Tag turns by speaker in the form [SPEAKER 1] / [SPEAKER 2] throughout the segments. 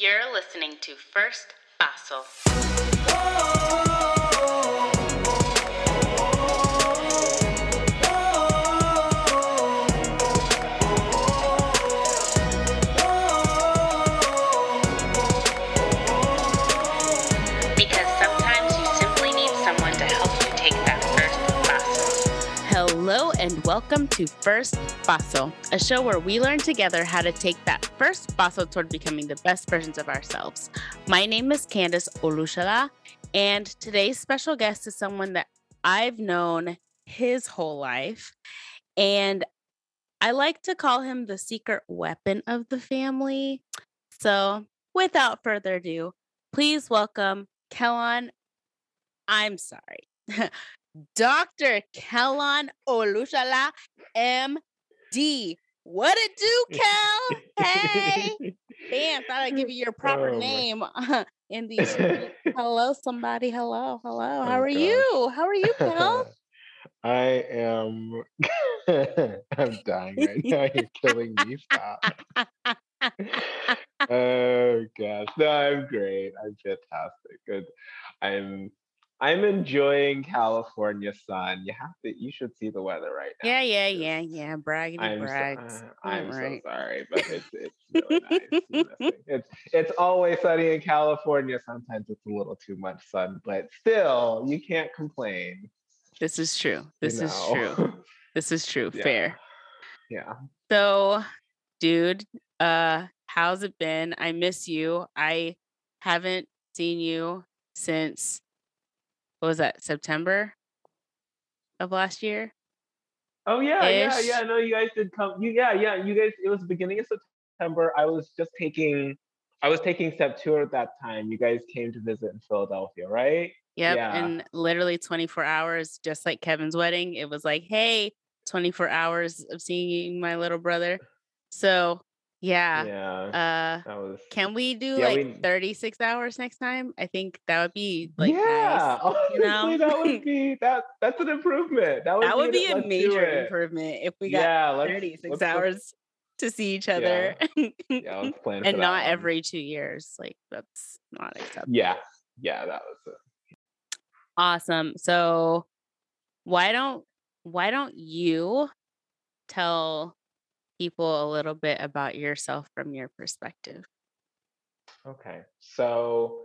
[SPEAKER 1] You're listening to First Paso. Oh. And welcome to First Paso, a show where we learn together how to take that first paso toward becoming the best versions of ourselves. My name is Candace Olushala, and today's special guest is someone that I've known his whole life. And I like to call him the secret weapon of the family. So, without further ado, please welcome Kellon. I'm sorry. Dr. Kellon Olushala, MD. What it do, Kel? Hey. Damn, thought I'd give you your proper
[SPEAKER 2] Oh,
[SPEAKER 1] name uh, in these. hello, somebody. Hello, hello. How
[SPEAKER 2] Oh,
[SPEAKER 1] are
[SPEAKER 2] gosh.
[SPEAKER 1] you? How are you, Kel?
[SPEAKER 2] I am. I'm dying right now. You're killing me. Stop. oh gosh. No, I'm great. I'm fantastic. Good. I'm. I'm enjoying California sun. You have to. You should see the weather right now.
[SPEAKER 1] yeah, yeah, yeah, yeah. Braggity
[SPEAKER 2] I'm
[SPEAKER 1] brags.
[SPEAKER 2] so, uh, I'm
[SPEAKER 1] Alright.
[SPEAKER 2] so sorry, but it's it's really nice. It's it's always sunny in California. Sometimes it's a little too much sun, but still, you can't complain.
[SPEAKER 1] This is true.
[SPEAKER 2] you
[SPEAKER 1] This is true. This is true.
[SPEAKER 2] Yeah.
[SPEAKER 1] Fair.
[SPEAKER 2] yeah.
[SPEAKER 1] So, dude, uh, how's it been? I miss you. I haven't seen you since what was that, September of last year?
[SPEAKER 2] Oh yeah, yeah, yeah. No, you guys did come. You yeah, yeah. You guys. It was beginning of September. I was just taking. I was taking Step 2 at that time. You guys came to visit in Philadelphia, right?
[SPEAKER 1] Yep.
[SPEAKER 2] Yeah.
[SPEAKER 1] And literally 24 hours, just like Kevin's wedding. It was like, hey, 24 hours of seeing my little brother. So yeah.
[SPEAKER 2] Yeah.
[SPEAKER 1] Uh
[SPEAKER 2] that was.
[SPEAKER 1] can we do
[SPEAKER 2] Yeah,
[SPEAKER 1] like
[SPEAKER 2] we-
[SPEAKER 1] 36 hours next time? I think that would be like
[SPEAKER 2] yeah,
[SPEAKER 1] nice.
[SPEAKER 2] honestly,
[SPEAKER 1] you know?
[SPEAKER 2] that would be that. That's an improvement. That would
[SPEAKER 1] that would
[SPEAKER 2] be,
[SPEAKER 1] be a
[SPEAKER 2] Let's
[SPEAKER 1] major improvement if we got
[SPEAKER 2] yeah, let's,
[SPEAKER 1] 36
[SPEAKER 2] let's- let's-
[SPEAKER 1] hours to see each other
[SPEAKER 2] Yeah, let's plan
[SPEAKER 1] and not
[SPEAKER 2] one.
[SPEAKER 1] every two years. Like that's not acceptable.
[SPEAKER 2] Yeah, yeah, that was it.
[SPEAKER 1] Awesome. So why don't why don't you tell people a little bit about yourself from your perspective?
[SPEAKER 2] Okay, so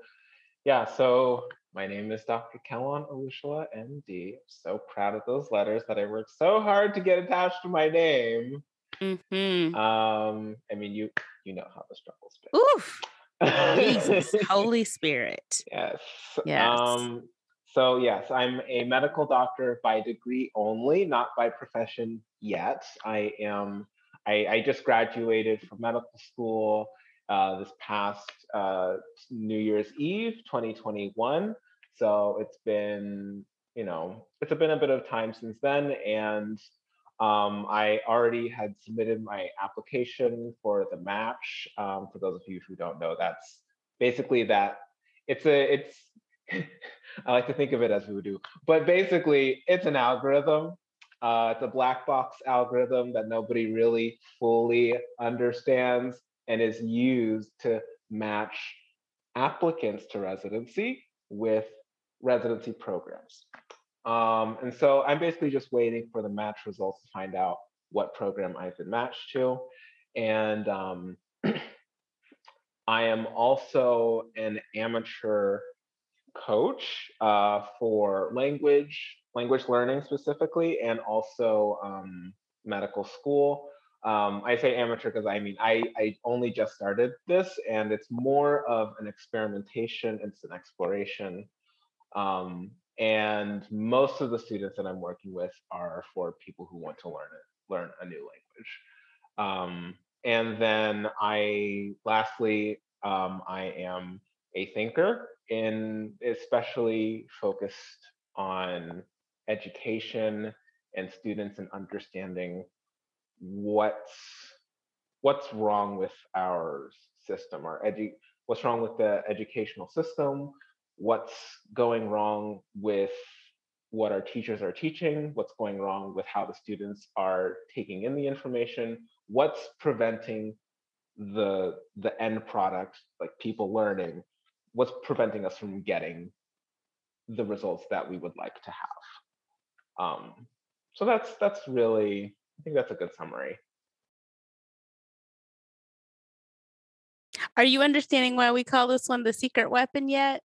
[SPEAKER 2] yeah, so my name is Dr. Kellon Olushala, MD. So proud of those letters that I worked so hard to get attached to my name.
[SPEAKER 1] hmm
[SPEAKER 2] Um, I mean, you you know how the struggle's been.
[SPEAKER 1] Oof. Jesus, Holy Spirit.
[SPEAKER 2] Yes.
[SPEAKER 1] Yes.
[SPEAKER 2] Um, so yes, I'm a medical doctor by degree only, not by profession yet. I am. I, I just graduated from medical school uh, this past uh, New Year's Eve, 2021. So it's been, you know, it's been a bit of time since then, and um, I already had submitted my application for the match. Um, for those of you who don't know, that's basically that. It's a it's. I like to think of it as voodoo, but basically, it's an algorithm. Uh, it's a black box algorithm that nobody really fully understands and is used to match applicants to residency with residency programs. Um, and so I'm basically just waiting for the match results to find out what program I've been matched to. And um, I am also an amateur coach uh, for language, language learning specifically, and also um, medical school. Um, I say amateur because I mean I, I only just started this, and it's more of an experimentation. It's an exploration, um, and most of the students that I'm working with are for people who want to learn it, learn a new language. Um, and then I, lastly, um, I am a thinker, and especially focused on education and students and understanding what's what's wrong with our system, our edu- what's wrong with the educational system, what's going wrong with what our teachers are teaching, what's going wrong with how the students are taking in the information, what's preventing the the end product, like people learning, what's preventing us from getting the results that we would like to have. Um, so that's that's really I think that's a good summary.
[SPEAKER 1] Are you understanding why we call this one the secret weapon yet?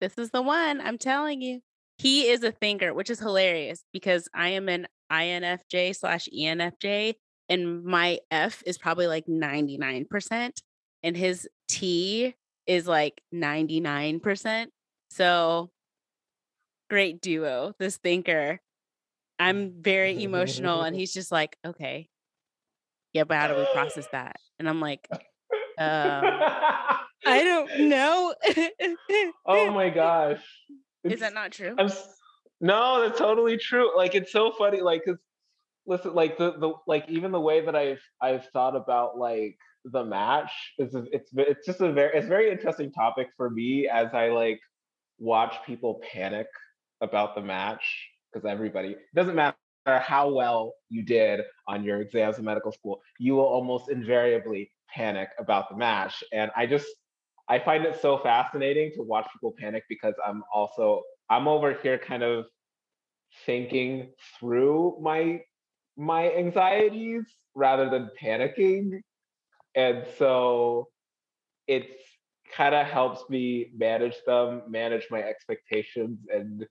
[SPEAKER 1] This is the one, I'm telling you. He is a thinker, which is hilarious because I am an INFJ slash ENFJ, and my F is probably like 99%, and his T is like 99%. So great duo, this thinker. I'm very emotional, and he's just like, okay, yeah, but how do we process that? And I'm like, um, I don't know.
[SPEAKER 2] oh my gosh.
[SPEAKER 1] It's, Is that not true?
[SPEAKER 2] I'm, no, that's totally true. Like it's so funny. Like, cause listen, like the the like even the way that I've I've thought about like the match is it's it's just a very it's a very interesting topic for me as I like watch people panic about the match because everybody it doesn't matter how well you did on your exams in medical school, you will almost invariably panic about the match. And I just I find it so fascinating to watch people panic because I'm also I'm over here kind of thinking through my my anxieties rather than panicking. And so it's kind of helps me manage them, manage my expectations and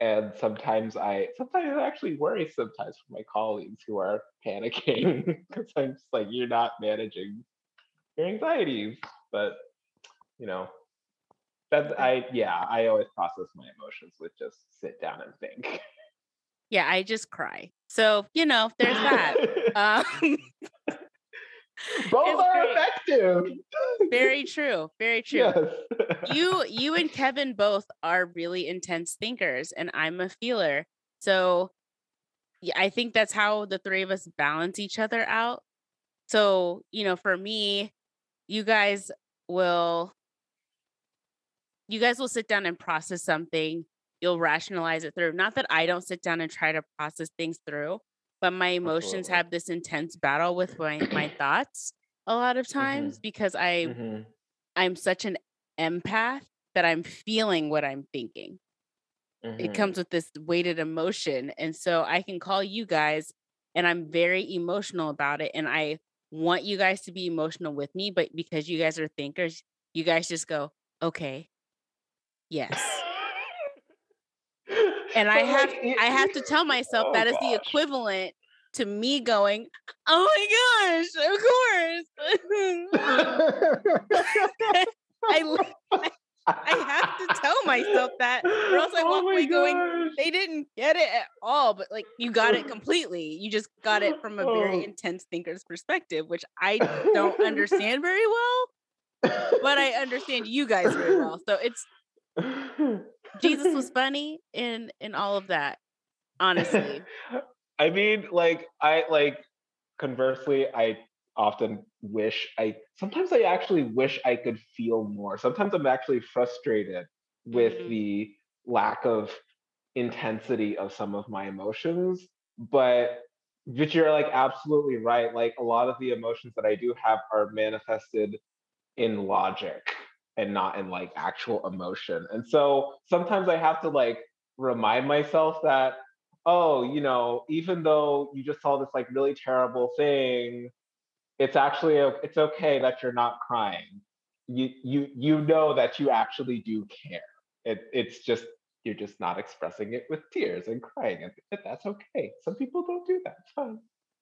[SPEAKER 2] and sometimes I sometimes I actually worry sometimes for my colleagues who are panicking because I'm just like you're not managing your anxieties. But you know, that I yeah I always process my emotions with just sit down and think.
[SPEAKER 1] Yeah, I just cry. So you know, there's that. um,
[SPEAKER 2] both are great. effective.
[SPEAKER 1] Very true. Very true. Yes. you you and Kevin both are really intense thinkers and I'm a feeler. So yeah, I think that's how the three of us balance each other out. So, you know, for me, you guys will you guys will sit down and process something. You'll rationalize it through. Not that I don't sit down and try to process things through, but my emotions Absolutely. have this intense battle with my, my thoughts a lot of times mm-hmm. because I mm-hmm. I'm such an empath that I'm feeling what I'm thinking. Mm-hmm. It comes with this weighted emotion. And so I can call you guys and I'm very emotional about it. And I want you guys to be emotional with me, but because you guys are thinkers, you guys just go, okay, yes. and I have I have to tell myself oh, that is gosh. the equivalent to me going, "Oh my gosh, of course." I, I have to tell myself that, or else I oh walk oh away gosh. going, "They didn't get it at all." But like, you got it completely. You just got it from a very oh. intense thinker's perspective, which I don't understand very well, but I understand you guys very well. So it's Jesus was funny in in all of that. Honestly.
[SPEAKER 2] I mean, like I like conversely, I often wish I sometimes I actually wish I could feel more. Sometimes I'm actually frustrated with mm-hmm. the lack of intensity of some of my emotions. But but you're like absolutely right. Like a lot of the emotions that I do have are manifested in logic and not in like actual emotion. And so sometimes I have to like remind myself that, oh, you know, even though you just saw this like really terrible thing, it's actually it's okay that you're not crying. You you you know that you actually do care. It it's just you're just not expressing it with tears and crying, and that's okay. Some people don't do that. It's fine.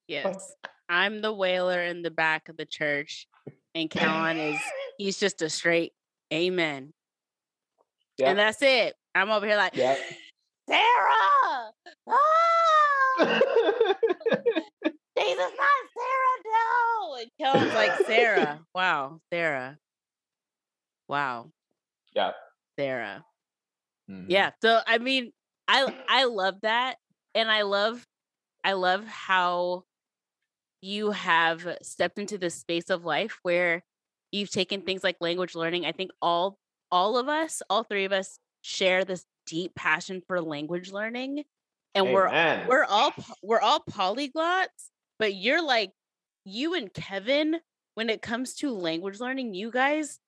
[SPEAKER 1] Yes, fine. I'm the wailer in the back of the church, and Kellon is he's just a straight Amen. Yep. And that's it. I'm over here like, yep. Sarah! Ah! Jesus, not Sarah, no! And Kellon's like, Sarah. Wow, Sarah. Wow.
[SPEAKER 2] Yeah.
[SPEAKER 1] Sarah. Mm-hmm. Yeah. So I mean, I I love that. And I love I love how you have stepped into this space of life where you've taken things like language learning. I think all all of us, all three of us share this deep passion for language learning. And Amen. we're we're all we're all polyglots, but you're like you and Kevin, when it comes to language learning, you guys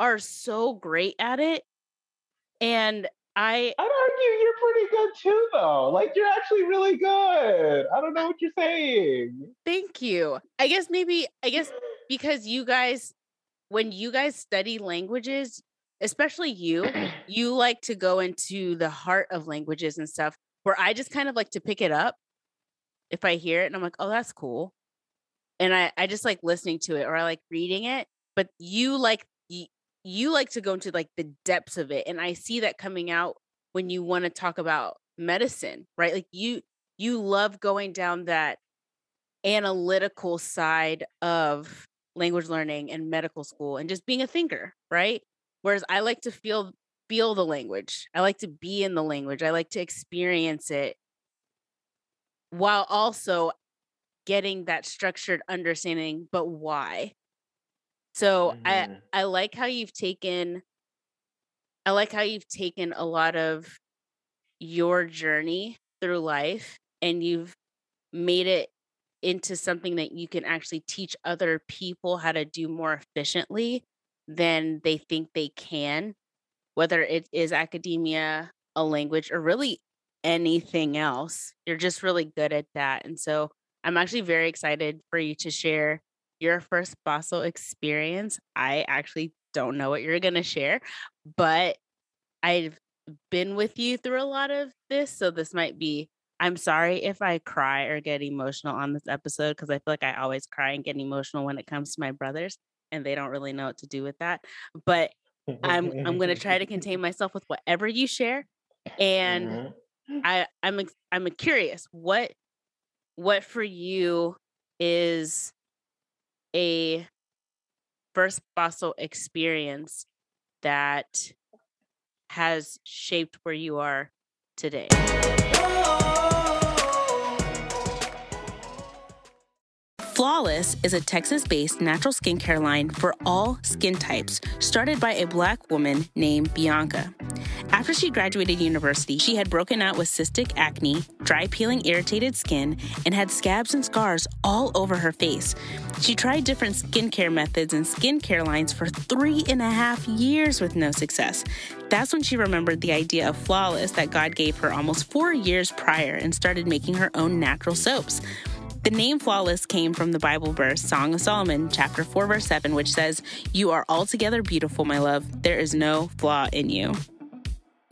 [SPEAKER 1] are so great at it. And I
[SPEAKER 2] I'd argue you're pretty good too, though. Like you're actually really good. I don't know what you're saying.
[SPEAKER 1] Thank you. I guess maybe I guess because you guys when you guys study languages, especially you, you like to go into the heart of languages and stuff where I just kind of like to pick it up if I hear it and I'm like, "Oh, that's cool." And I I just like listening to it or I like reading it, but you like you, you like to go into like the depths of it and I see that coming out when you want to talk about medicine, right? Like you you love going down that analytical side of language learning and medical school and just being a thinker, right? Whereas I like to feel feel the language. I like to be in the language. I like to experience it while also getting that structured understanding, but why? So mm-hmm. I I like how you've taken I like how you've taken a lot of your journey through life and you've made it into something that you can actually teach other people how to do more efficiently than they think they can, whether it is academia, a language, or really anything else. You're just really good at that. And so I'm actually very excited for you to share your first paso experience. I actually don't know what you're going to share, but I've been with you through a lot of this. So this might be I'm sorry if I cry or get emotional on this episode because I feel like I always cry and get emotional when it comes to my brothers and they don't really know what to do with that. But I'm I'm going to try to contain myself with whatever you share and mm-hmm. I I'm I'm curious what what for you is a first paso experience that has shaped where you are today. Flawless is a Texas based natural skincare line for all skin types, started by a black woman named Bianca. After she graduated university, she had broken out with cystic acne, dry peeling irritated skin, and had scabs and scars all over her face. She tried different skincare methods and skincare lines for three and a half years with no success. That's when she remembered the idea of Flawless that God gave her almost four years prior and started making her own natural soaps. The name flawless came from the Bible verse, Song of Solomon, chapter 4, verse 7, which says, You are altogether beautiful, my love. There is no flaw in you.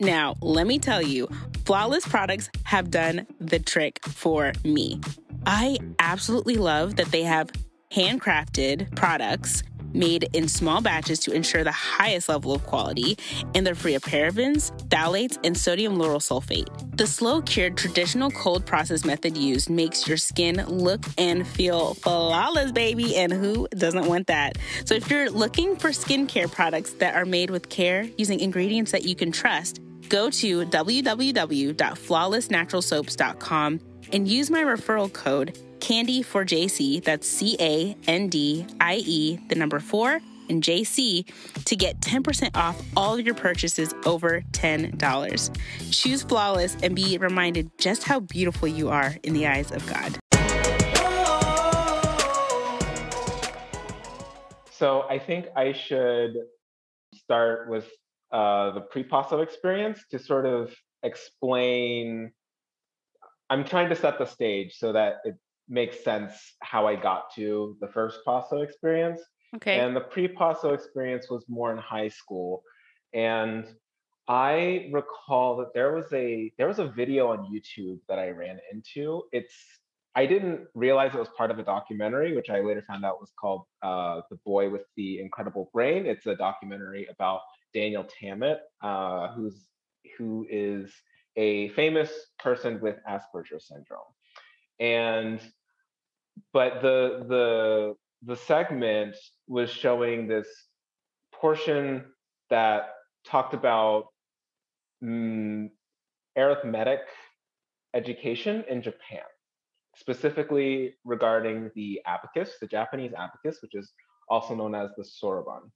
[SPEAKER 1] Now, let me tell you, flawless products have done the trick for me. I absolutely love that they have handcrafted products made in small batches to ensure the highest level of quality, and they're free of parabens, phthalates, and sodium lauryl sulfate. The slow cured traditional cold process method used makes your skin look and feel flawless, baby, and who doesn't want that? So, if you're looking for skincare products that are made with care using ingredients that you can trust, go to www.flawlessnaturalsoaps.com and use my referral code Candy for JC, that's C A N D I E, the number four, and JC to get 10% off all your purchases over $10. Choose Flawless and be reminded just how beautiful you are in the eyes of God.
[SPEAKER 2] So I think I should start with uh, the pre-paso experience to sort of explain. I'm trying to set the stage so that it makes sense how I got to the first paso experience.
[SPEAKER 1] Okay.
[SPEAKER 2] And the pre-paso experience was more in high school. And I recall that there was a there was a video on YouTube that I ran into. It's I didn't realize it was part of a documentary, which I later found out was called uh, "The Boy with the Incredible Brain." It's a documentary about Daniel Tammet, uh, who's who is a famous person with Asperger's syndrome, and but the the the segment was showing this portion that talked about mm, arithmetic education in Japan, specifically regarding the abacus, the Japanese abacus, which is also known as the soroban.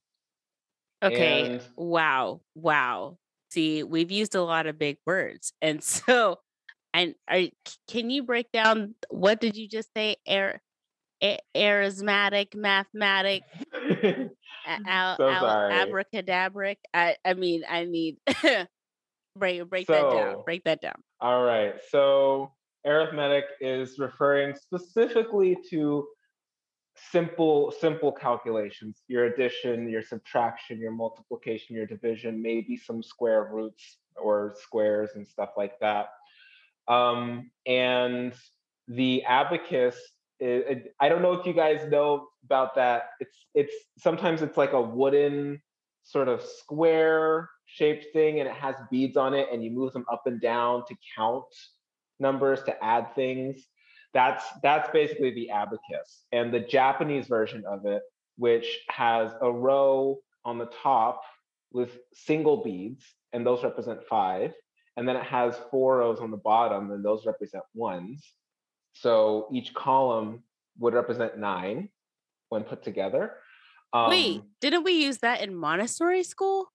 [SPEAKER 1] Okay. And, wow. Wow. See, we've used a lot of big words. And so and are, can you break down what did you just say? Air a- arithmetic, mathematic, al-
[SPEAKER 2] So
[SPEAKER 1] al- abracadabric. I I mean I need break break that down. Break that down.
[SPEAKER 2] All right. So arithmetic is referring specifically to simple simple calculations, your addition, your subtraction, your multiplication, your division, maybe some square roots or squares and stuff like that. Um, and the abacus, i I don't know if you guys know about that. It's it's sometimes it's like a wooden sort of square shaped thing and it has beads on it and you move them up and down to count numbers to add things that's that's basically the abacus and the japanese version of it which has a row on the top with single beads and those represent five and then it has four rows on the bottom and those represent ones so each column would represent nine when put together um,
[SPEAKER 1] Wait, didn't we use that in Montessori school?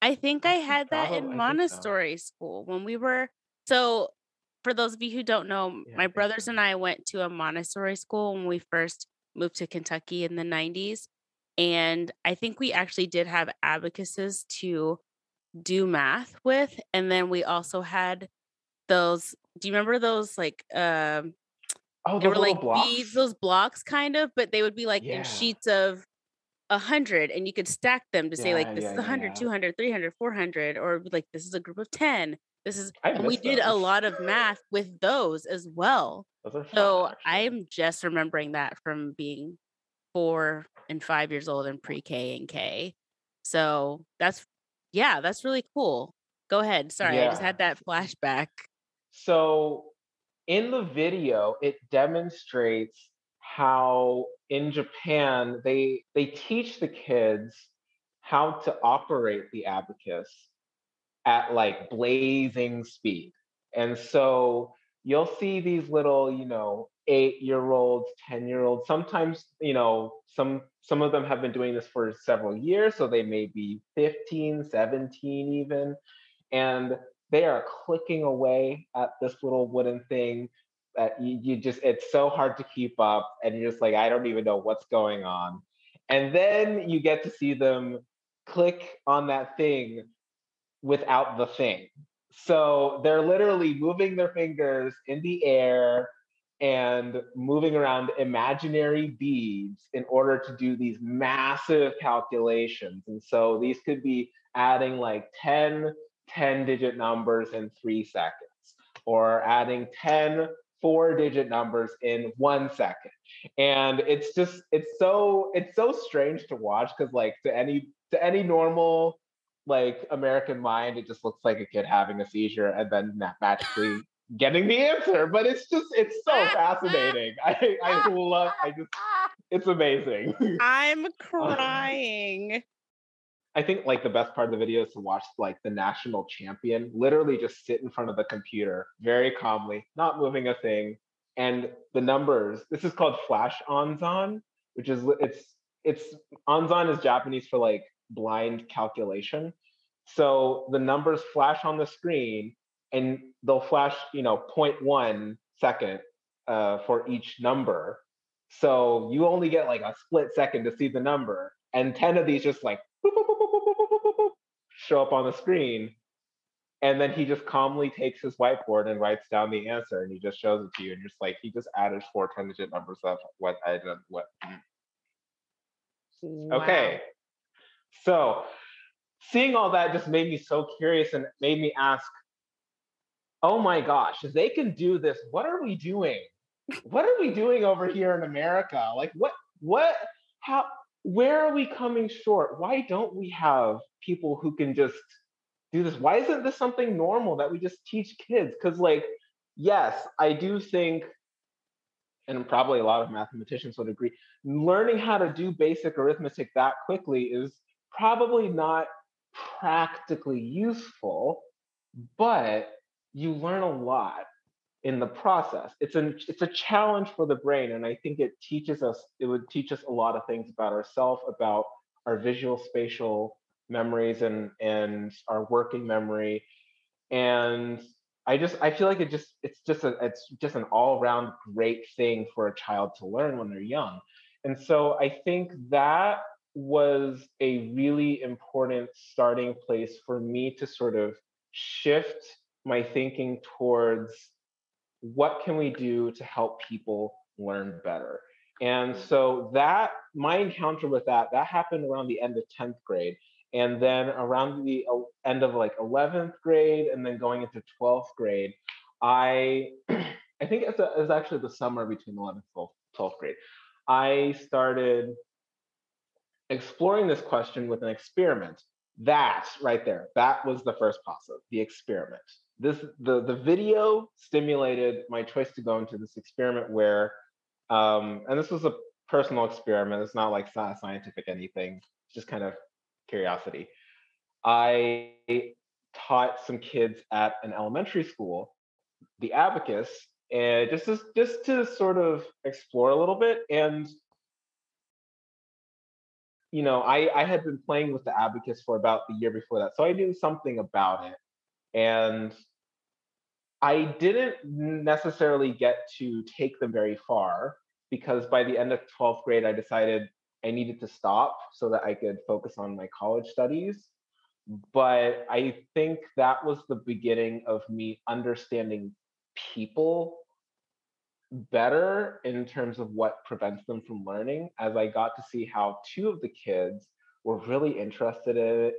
[SPEAKER 1] I think I
[SPEAKER 2] I
[SPEAKER 1] had that
[SPEAKER 2] I
[SPEAKER 1] in
[SPEAKER 2] so.
[SPEAKER 1] Montessori school when we were. So, for those of you who don't know,
[SPEAKER 2] Yeah,
[SPEAKER 1] my brothers and I went to a Montessori school when we first moved to Kentucky in the 90s. And I think we actually did have abacuses to do math with. And then we also had those. Do you remember those like um
[SPEAKER 2] oh
[SPEAKER 1] they
[SPEAKER 2] those
[SPEAKER 1] were like
[SPEAKER 2] blocks
[SPEAKER 1] beads, those blocks kind of, but they would be like
[SPEAKER 2] Yeah.
[SPEAKER 1] in sheets of a hundred and you could stack them to say like this is a hundred,
[SPEAKER 2] yeah.
[SPEAKER 1] two hundred, three hundred, four hundred, or like this is a group of 10. This is and we did a lot of math with those as well.
[SPEAKER 2] Those
[SPEAKER 1] So. I'm just remembering that from being four and five years old in pre-K and K. So that's yeah, that's really cool. Go ahead. Sorry, I just had that flashback.
[SPEAKER 2] So in the video, it demonstrates how in Japan they they teach the kids how to operate the abacus at like blazing speed. And so you'll see these little, you know, eight year olds, 10 year olds, sometimes, you know, some some of them have been doing this for several years. So they may be 15, 17 even. And they are clicking away at this little wooden thing that you, you just it's so hard to keep up and you're just like i don't even know what's going on and then you get to see them click on that thing without the thing. So they're literally moving their fingers in the air and moving around imaginary beads in order to do these massive calculations. And so these could be adding like 10 10 digit numbers in three seconds or adding 10 four digit numbers in one second. And it's just it's so it's so strange to watch because like to any to any normal like american mind it just looks like a kid having a seizure and then ma- magically getting the answer but it's just it's so fascinating i i love i just it's amazing
[SPEAKER 1] I'm um, crying.
[SPEAKER 2] I think like the best part of the video is to watch like the national champion literally just sit in front of the computer very calmly, not moving a thing. And the numbers, this is called flash anzan, which is it's it's anzan is Japanese for like blind calculation. So the numbers flash on the screen and they'll flash, you know, 0.1 second uh, for each number. So you only get like a split second to see the number. And 10 of these just like boop, boop, boop, show up on the screen. And then he just calmly takes his whiteboard and writes down the answer and he just shows it to you. And you're just like, he just added four 10 digit numbers of what I did, what. Wow. Okay. So seeing all that just made me so curious and made me ask, oh my gosh, if they can do this, what are we doing? What are we doing over here in America? Like what what how where are we coming short? Why don't we have people who can just do this? Why isn't this something normal that we just teach kids? Because like, yes, I do think and probably a lot of mathematicians would agree, learning how to do basic arithmetic that quickly is probably not practically useful, but you learn a lot in the process. It's a it's a challenge for the brain, and I think it teaches us. It would teach us a lot of things about ourselves, about our visual spatial memories, and and our working memory. And I just I feel like it just it's just a it's just an all around great thing for a child to learn when they're young. And so I think that was a really important starting place for me to sort of shift my thinking towards what can we do to help people learn better. And mm. so that my encounter with that that happened around the end of 10th grade and then around the uh, end of like 11th grade and then going into 12th grade i i think it's, a, it's actually the summer between 11th and 12th grade i started exploring this question with an experiment that right there that was the first paso the experiment this the the video stimulated my choice to go into this experiment where um and this was a personal experiment it's not like scientific anything just kind of curiosity. I taught some kids at an elementary school the abacus and just to, just to sort of explore a little bit and you know I, I had been playing with the abacus for about the year before that so i knew something about it and i didn't necessarily get to take them very far because by the end of 12th grade i decided I needed to stop so that I could focus on my college studies. But I think that was the beginning of me understanding people better in terms of what prevents them from learning as I got to see how two of the kids were really interested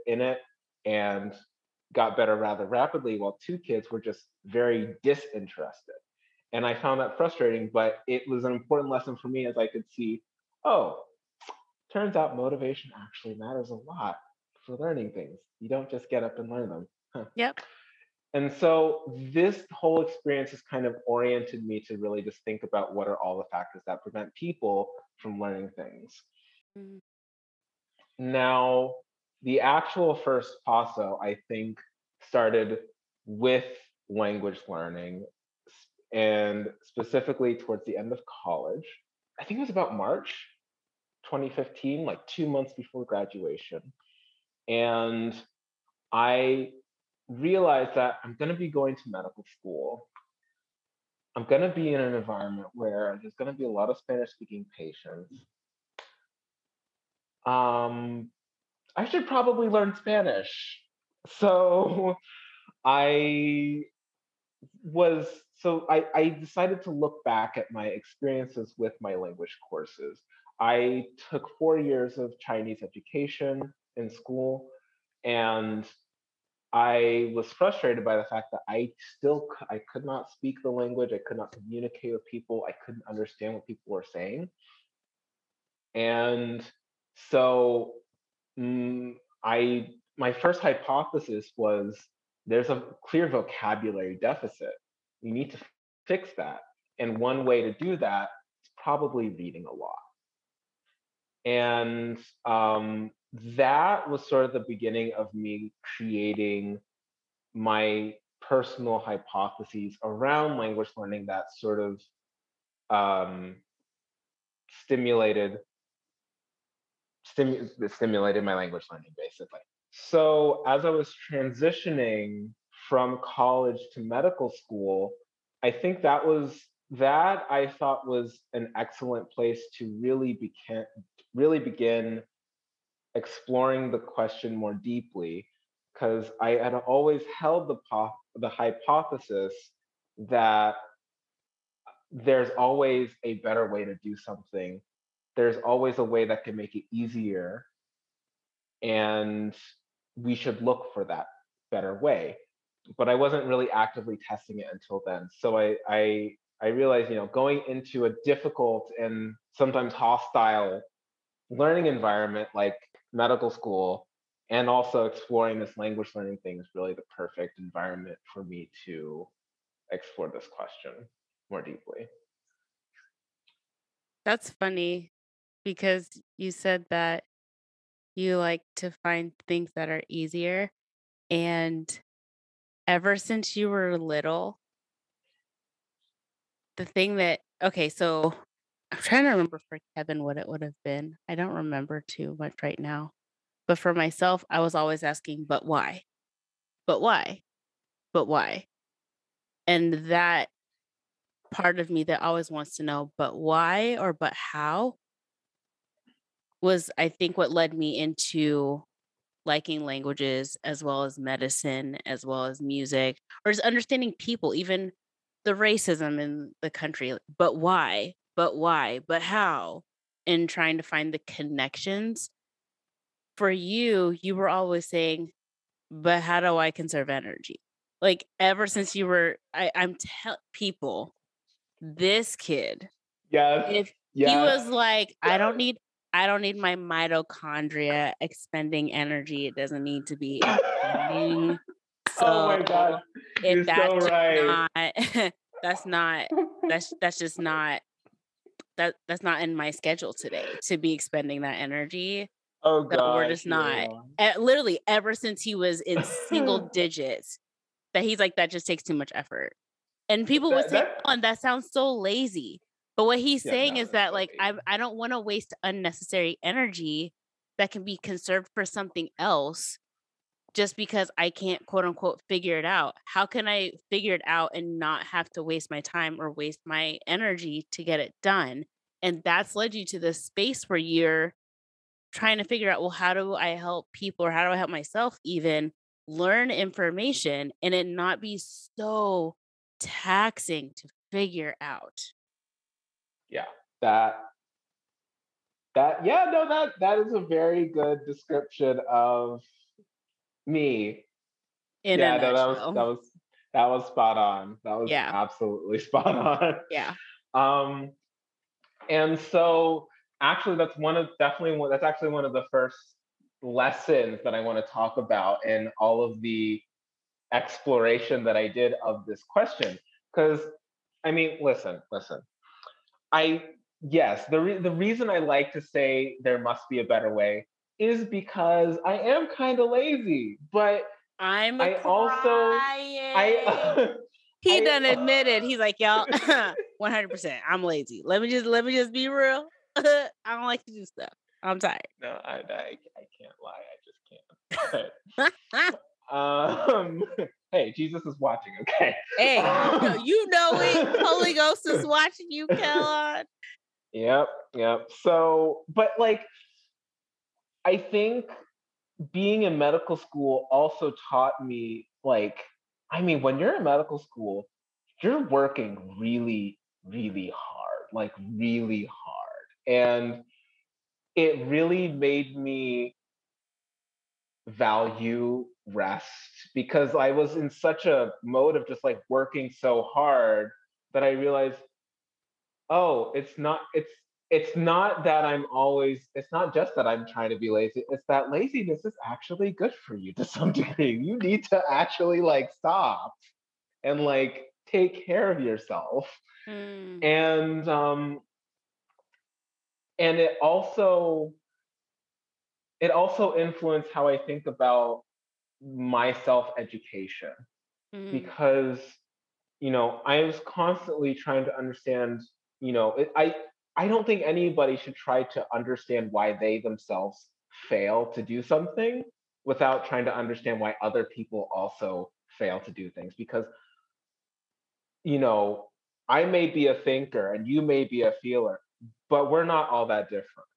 [SPEAKER 2] in it and got better rather rapidly, while two kids were just very disinterested. And I found that frustrating, but it was an important lesson for me as I could see, oh, turns out motivation actually matters a lot for learning things. You don't just get up and learn them.
[SPEAKER 1] Huh. Yep.
[SPEAKER 2] And so this whole experience has kind of oriented me to really just think about what are all the factors that prevent people from learning things. Mm-hmm. Now, the actual first paso, I think, started with language learning and specifically towards the end of college. I think it was about March 2015, like two months before graduation. And I realized that I'm going to be going to medical school. I'm going to be in an environment where there's going to be a lot of Spanish speaking patients. Um, I should probably learn Spanish. So I was so I, I decided to look back at my experiences with my language courses. I took four years of Chinese education in school, and I was frustrated by the fact that I still I could not speak the language, I could not communicate with people, I couldn't understand what people were saying, and so mm, I my first hypothesis was there's a clear vocabulary deficit. We need to fix that, and one way to do that is probably reading a lot. And um, that was sort of the beginning of me creating my personal hypotheses around language learning that sort of um, stimulated stimu- stimulated my language learning basically. So as i was transitioning from college to medical school i think that was that i thought was an excellent place to really begin really begin exploring the question more deeply because I had always held the po- the hypothesis that uh, there's always a better way to do something. There's always a way that can make it easier, and we should look for that better way. But I wasn't really actively testing it until then. So I I I realized, you know, going into a difficult and sometimes hostile learning environment like medical school and also exploring this language learning thing is really the perfect environment for me to explore this question more deeply.
[SPEAKER 1] That's funny because you said that you like to find things that are easier. And ever since you were little, the thing that, okay, so I'm trying to remember for Kevin what it would have been. I don't remember too much right now. But for myself, I was always asking, but why? But why? But why? And that part of me that always wants to know, but why or but how was, I think, what led me into liking languages as well as medicine, as well as music, or just understanding people, even the racism in the country. But why? But why? But how? And trying to find the connections. For you, you were always saying, but how do I conserve energy? Like ever since you were, I, I'm tell people, this kid,
[SPEAKER 2] yeah,
[SPEAKER 1] if
[SPEAKER 2] yes.
[SPEAKER 1] he was like, I don't need, I don't need my mitochondria expending energy. It doesn't need to be expending.
[SPEAKER 2] So oh my god! You're that's so right.
[SPEAKER 1] Not, that's not. That's that's just not. That that's not in my schedule today to be expending that energy.
[SPEAKER 2] Oh god, so
[SPEAKER 1] we're just not. Yeah. Eh, literally, ever since he was in single digits, that he's like that just takes too much effort. And people that, would say, that, "Oh, that sounds so lazy." But what he's yeah, saying no, is that like I I don't want to waste unnecessary energy that can be conserved for something else just because I can't quote unquote figure it out. How can I figure it out and not have to waste my time or waste my energy to get it done? And that's led you to this space where you're trying to figure out, well, how do I help people or how do I help myself even learn information and it not be so taxing to figure out?
[SPEAKER 2] Yeah, that that yeah, no, that that is a very good description of me.
[SPEAKER 1] In
[SPEAKER 2] yeah, no, that was that was that was spot on. That was yeah. absolutely spot on.
[SPEAKER 1] Yeah.
[SPEAKER 2] Um, and so actually, that's one of definitely one. That's actually one of the first lessons that I want to talk about in all of the exploration that I did of this question. Because I mean, listen, listen. I yes, the re- the reason I like to say there must be a better way is because I am kind of lazy, but
[SPEAKER 1] I'm
[SPEAKER 2] I
[SPEAKER 1] crying. also I uh, he I, done admitted he's like y'all 100 percent I'm lazy. Let me just let me just be real. I don't like to do stuff. I'm tired.
[SPEAKER 2] No, I I, I can't lie. I just can't. um hey jesus is watching okay
[SPEAKER 1] hey you know it holy ghost is watching you kellon
[SPEAKER 2] yep yep so but like I think being in medical school also taught me like I mean when you're in medical school you're working really really hard like really hard. And it really made me value rest because I was in such a mode of just like working so hard that I realized oh it's not it's it's not that I'm always, it's not just that I'm trying to be lazy. It's that laziness is actually good for you to some degree. You need to actually like stop and like take care of yourself. Mm. And um and it also it also influenced how I think about my self-education mm. because you know, I was constantly trying to understand, you know, it, I I don't think anybody should try to understand why they themselves fail to do something without trying to understand why other people also fail to do things because you know i may be a thinker and you may be a feeler but we're not all that different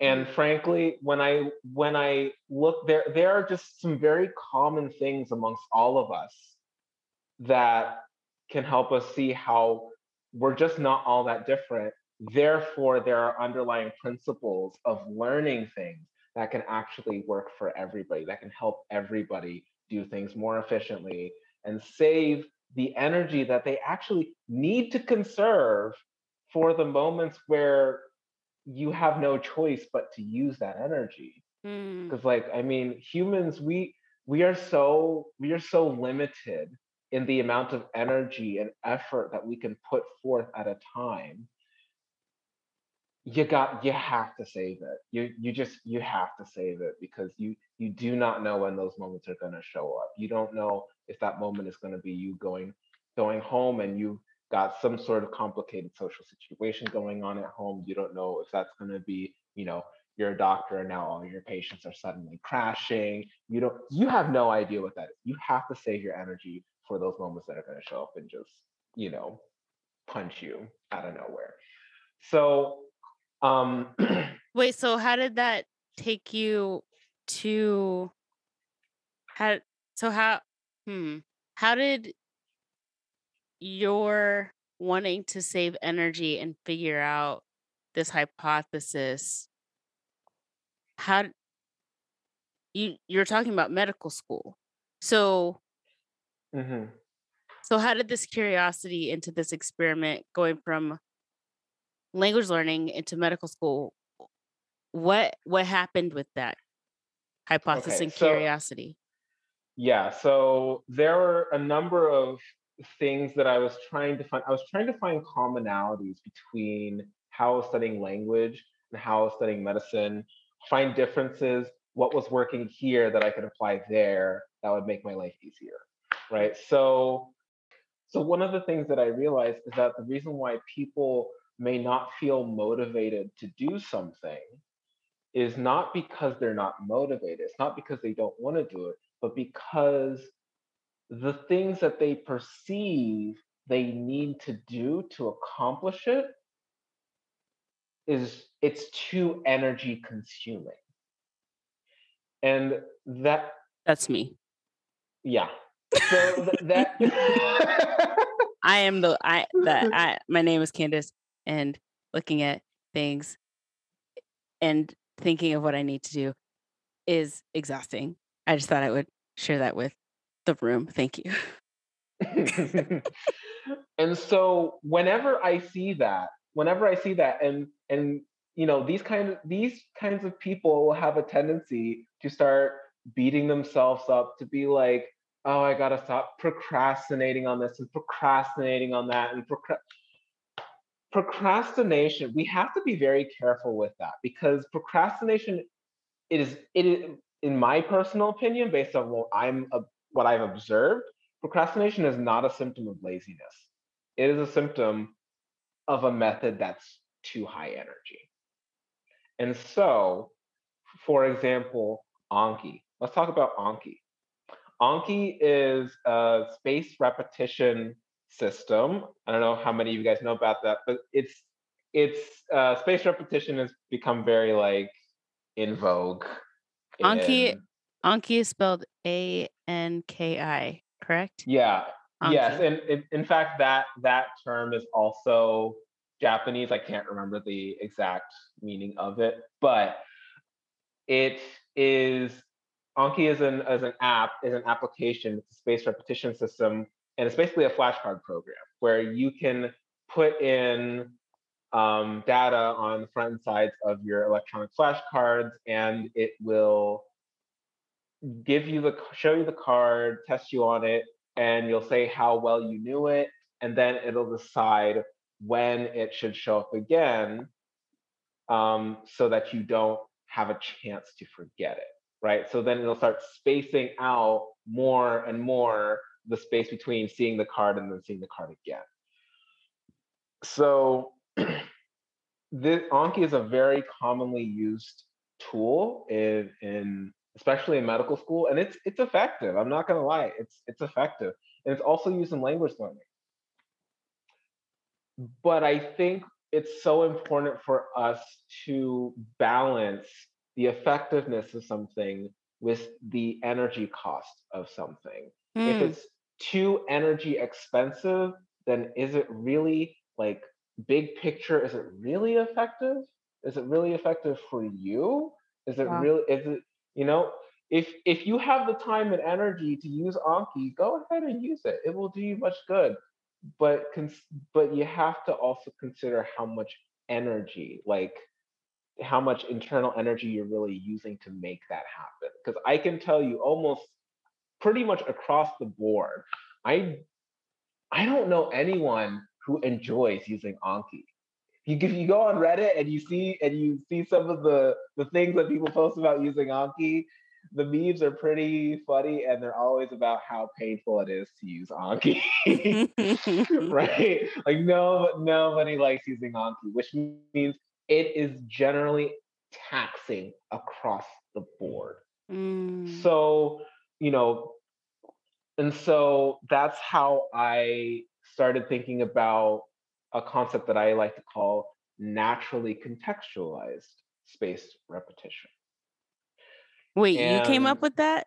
[SPEAKER 2] and mm. frankly when i when i look there there are just some very common things amongst all of us that can help us see how we're just not all that different Therefore, there are underlying principles of learning things that can actually work for everybody, that can help everybody do things more efficiently and save the energy that they actually need to conserve for the moments where you have no choice but to use that energy because mm. like i mean humans we we are so we are so limited in the amount of energy and effort that we can put forth at a time you got you have to save it. You you just you have to save it because you you do not know when those moments are going to show up. You don't know if that moment is going to be you going going home and you got some sort of complicated social situation going on at home. You don't know if that's going to be you know you're a doctor and now all your patients are suddenly crashing. You don't you have no idea what that is. You have to save your energy for those moments that are going to show up and just, you know, punch you out of nowhere. So, um,
[SPEAKER 1] wait, so how did that take you to how so how hmm how did your wanting to save energy and figure out this hypothesis how you you're talking about medical school so
[SPEAKER 2] mhm.
[SPEAKER 1] so how did this curiosity into this experiment going from language learning into medical school what what happened with that hypothesis
[SPEAKER 2] Okay,
[SPEAKER 1] and
[SPEAKER 2] so
[SPEAKER 1] curiosity
[SPEAKER 2] yeah, so there were a number of things that I was trying to find. I was trying to find commonalities between how I was studying language and how I was studying medicine, find differences, what was working here that I could apply there that would make my life easier. Right. So so one of the things that I realized is that the reason why people may not feel motivated to do something is not because they're not motivated. It's not because they don't want to do it, but because the things that they perceive they need to do to accomplish it is it's too energy consuming. And that
[SPEAKER 1] that's me
[SPEAKER 2] yeah. So th- that
[SPEAKER 1] i am the i that i my name is candace and looking at things and thinking of what i need to do is exhausting. I just thought i would share that with the room. Thank you.
[SPEAKER 2] And so whenever I see that, whenever I see that, and and you know these kind of these kinds of people will have a tendency to start beating themselves up to be like, oh, I gotta stop procrastinating on this and procrastinating on that and procra- procrastination. We have to be very careful with that because procrastination it is it is in my personal opinion based on what i'm uh, what i've observed procrastination is not a symptom of laziness. It is a symptom of a method that's too high energy. And so for example anki. Let's talk about anki. Anki is a space repetition system i don't know how many of you guys know about that but it's it's uh, space repetition has become very like in vogue
[SPEAKER 1] anki
[SPEAKER 2] in
[SPEAKER 1] anki is spelled a-n-k-i correct
[SPEAKER 2] Yeah. Yes,
[SPEAKER 1] anki
[SPEAKER 2] and in, in fact, that that term is also Japanese. I can't remember the exact meaning of it, but it is Anki is an as an app is an application. It's a space repetition system, and it's basically a flashcard program where you can put in um, data on the front and sides of your electronic flashcards, and it will give you the show you the card, test you on it, and you'll say how well you knew it, and then it'll decide when it should show up again, um, so that you don't have a chance to forget it, right? So then it'll start spacing out more and more the space between seeing the card and then seeing the card again. So this Anki is a very commonly used tool in in especially in medical school, and it's it's effective. I'm not gonna lie, it's it's effective, and it's also used in language learning. But I think it's so important for us to balance the effectiveness of something with the energy cost of something. If
[SPEAKER 1] Hmm.
[SPEAKER 2] it's too energy expensive, then is it really like big picture? Is it really effective? Is it really effective for you? Is it
[SPEAKER 1] wow
[SPEAKER 2] really, is it, you know, if if you have the time and energy to use Anki, go ahead and use it. It will do you much good. But cons- but you have to also consider how much energy, like how much internal energy you're really using to make that happen. Because I can tell you almost pretty much across the board, I I don't know anyone who enjoys using Anki. You if you go on Reddit and you see and you see some of the the things that people post about using Anki, the memes are pretty funny and they're always about how painful it is to use Anki. right? Like no nobody likes using Anki, which means it is generally taxing across the board.
[SPEAKER 1] Mm.
[SPEAKER 2] So, you know, and so that's how I started thinking about a concept that I like to call naturally contextualized spaced repetition.
[SPEAKER 1] Wait, and you came up with that?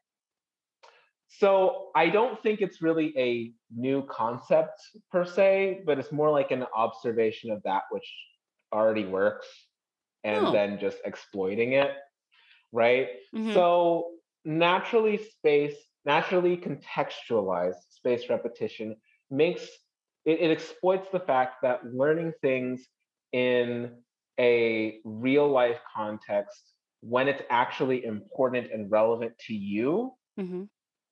[SPEAKER 2] So I don't think it's really a new concept per se, but it's more like an observation of that which already works and oh. then just exploiting it. Right. Mm-hmm. So naturally space, naturally contextualized space repetition makes it, it exploits the fact that learning things in a real life context when it's actually important and relevant to you mm-hmm.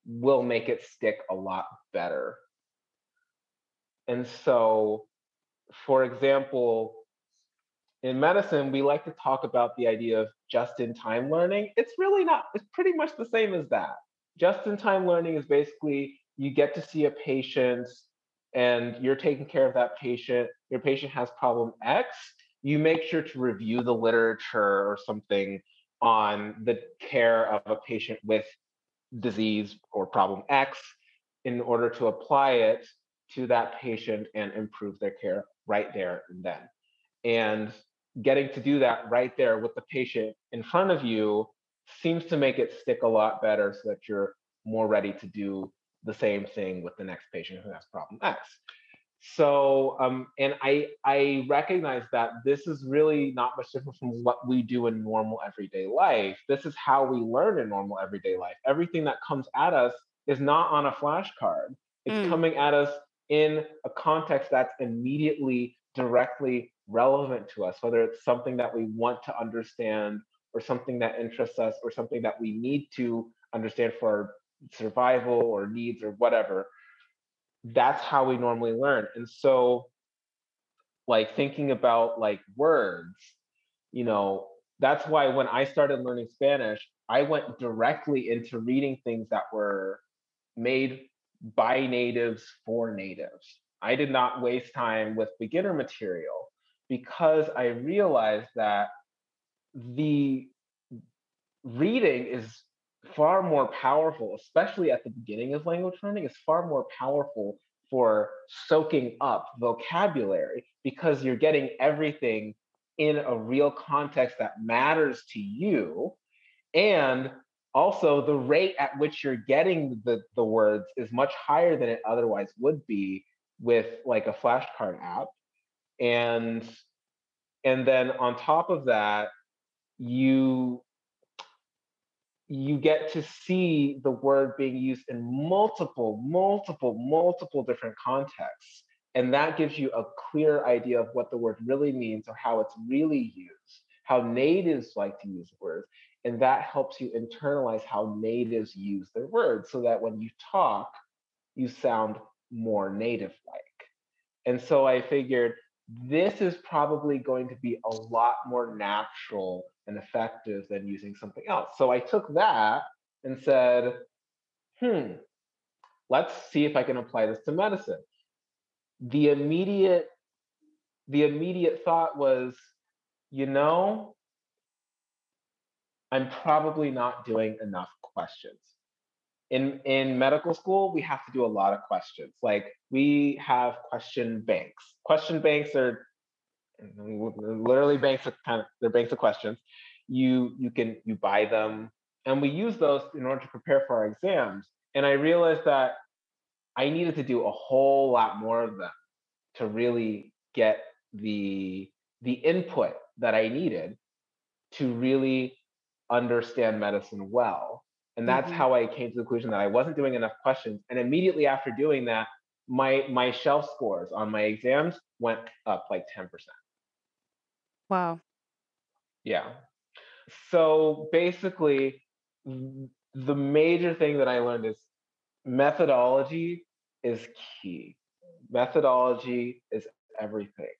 [SPEAKER 2] will make it stick a lot better. And so, for example, in medicine, we like to talk about the idea of just in time learning. It's really not, it's pretty much the same as that. Just in time learning is basically you get to see a patient and you're taking care of that patient. Your patient has problem X. You make sure to review the literature or something on the care of a patient with disease or problem X in order to apply it to that patient and improve their care right there and then. And getting to do that right there with the patient in front of you seems to make it stick a lot better so that you're more ready to do the same thing with the next patient who has problem X. So um, and i i recognize that this is really not much different from what we do in normal everyday life. This is how we learn in normal everyday life. Everything that comes at us is not on a flashcard. It's mm. coming at us in a context that's immediately directly relevant to us whether it's something that we want to understand or something that interests us or something that we need to understand for our survival or needs or whatever that's how we normally learn. And so, like thinking about like words, you know, that's why when I started learning Spanish, I went directly into reading things that were made by natives for natives. I did not waste time with beginner material because I realized that the reading is far more powerful, especially at the beginning of language learning, is far more powerful for soaking up vocabulary because you're getting everything in a real context that matters to you. And also, the rate at which you're getting the, the words is much higher than it otherwise would be with like a flashcard app. And and then on top of that, you you get to see the word being used in multiple, multiple, multiple different contexts. And that gives you a clear idea of what the word really means or how it's really used, how natives like to use words. And that helps you internalize how natives use their words so that when you talk, you sound more native like. And so I figured this is probably going to be a lot more natural and effective than using something else. So I took that and said, hmm, let's see if I can apply this to medicine. The immediate the immediate thought was, you know, I'm probably not doing enough questions. In in medical school, we have to do a lot of questions. Like we have question banks. Question banks are literally banks of kind of they're banks of questions. You you can you buy them, and we use those in order to prepare for our exams. And I realized that I needed to do a whole lot more of them to really get the the input that I needed to really understand medicine well. And that's mm-hmm. how I came to the conclusion that I wasn't doing enough questions. And immediately after doing that, my my shelf scores on my exams went up like 10%.
[SPEAKER 1] Wow.
[SPEAKER 2] Yeah. So basically, the major thing that I learned is methodology is key. Methodology is everything.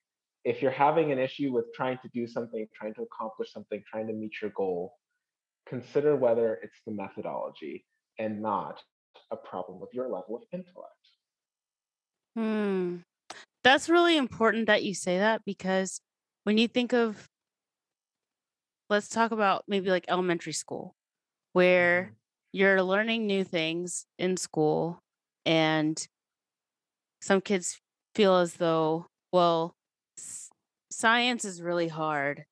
[SPEAKER 2] If you're having an issue with trying to do something, trying to accomplish something, trying to meet your goal, consider whether it's the methodology and not a problem with your level of intellect.
[SPEAKER 1] Hmm. That's really important that you say that because when you think of let's talk about maybe like elementary school where mm-hmm. you're learning new things in school And some kids feel as though, well, science is really hard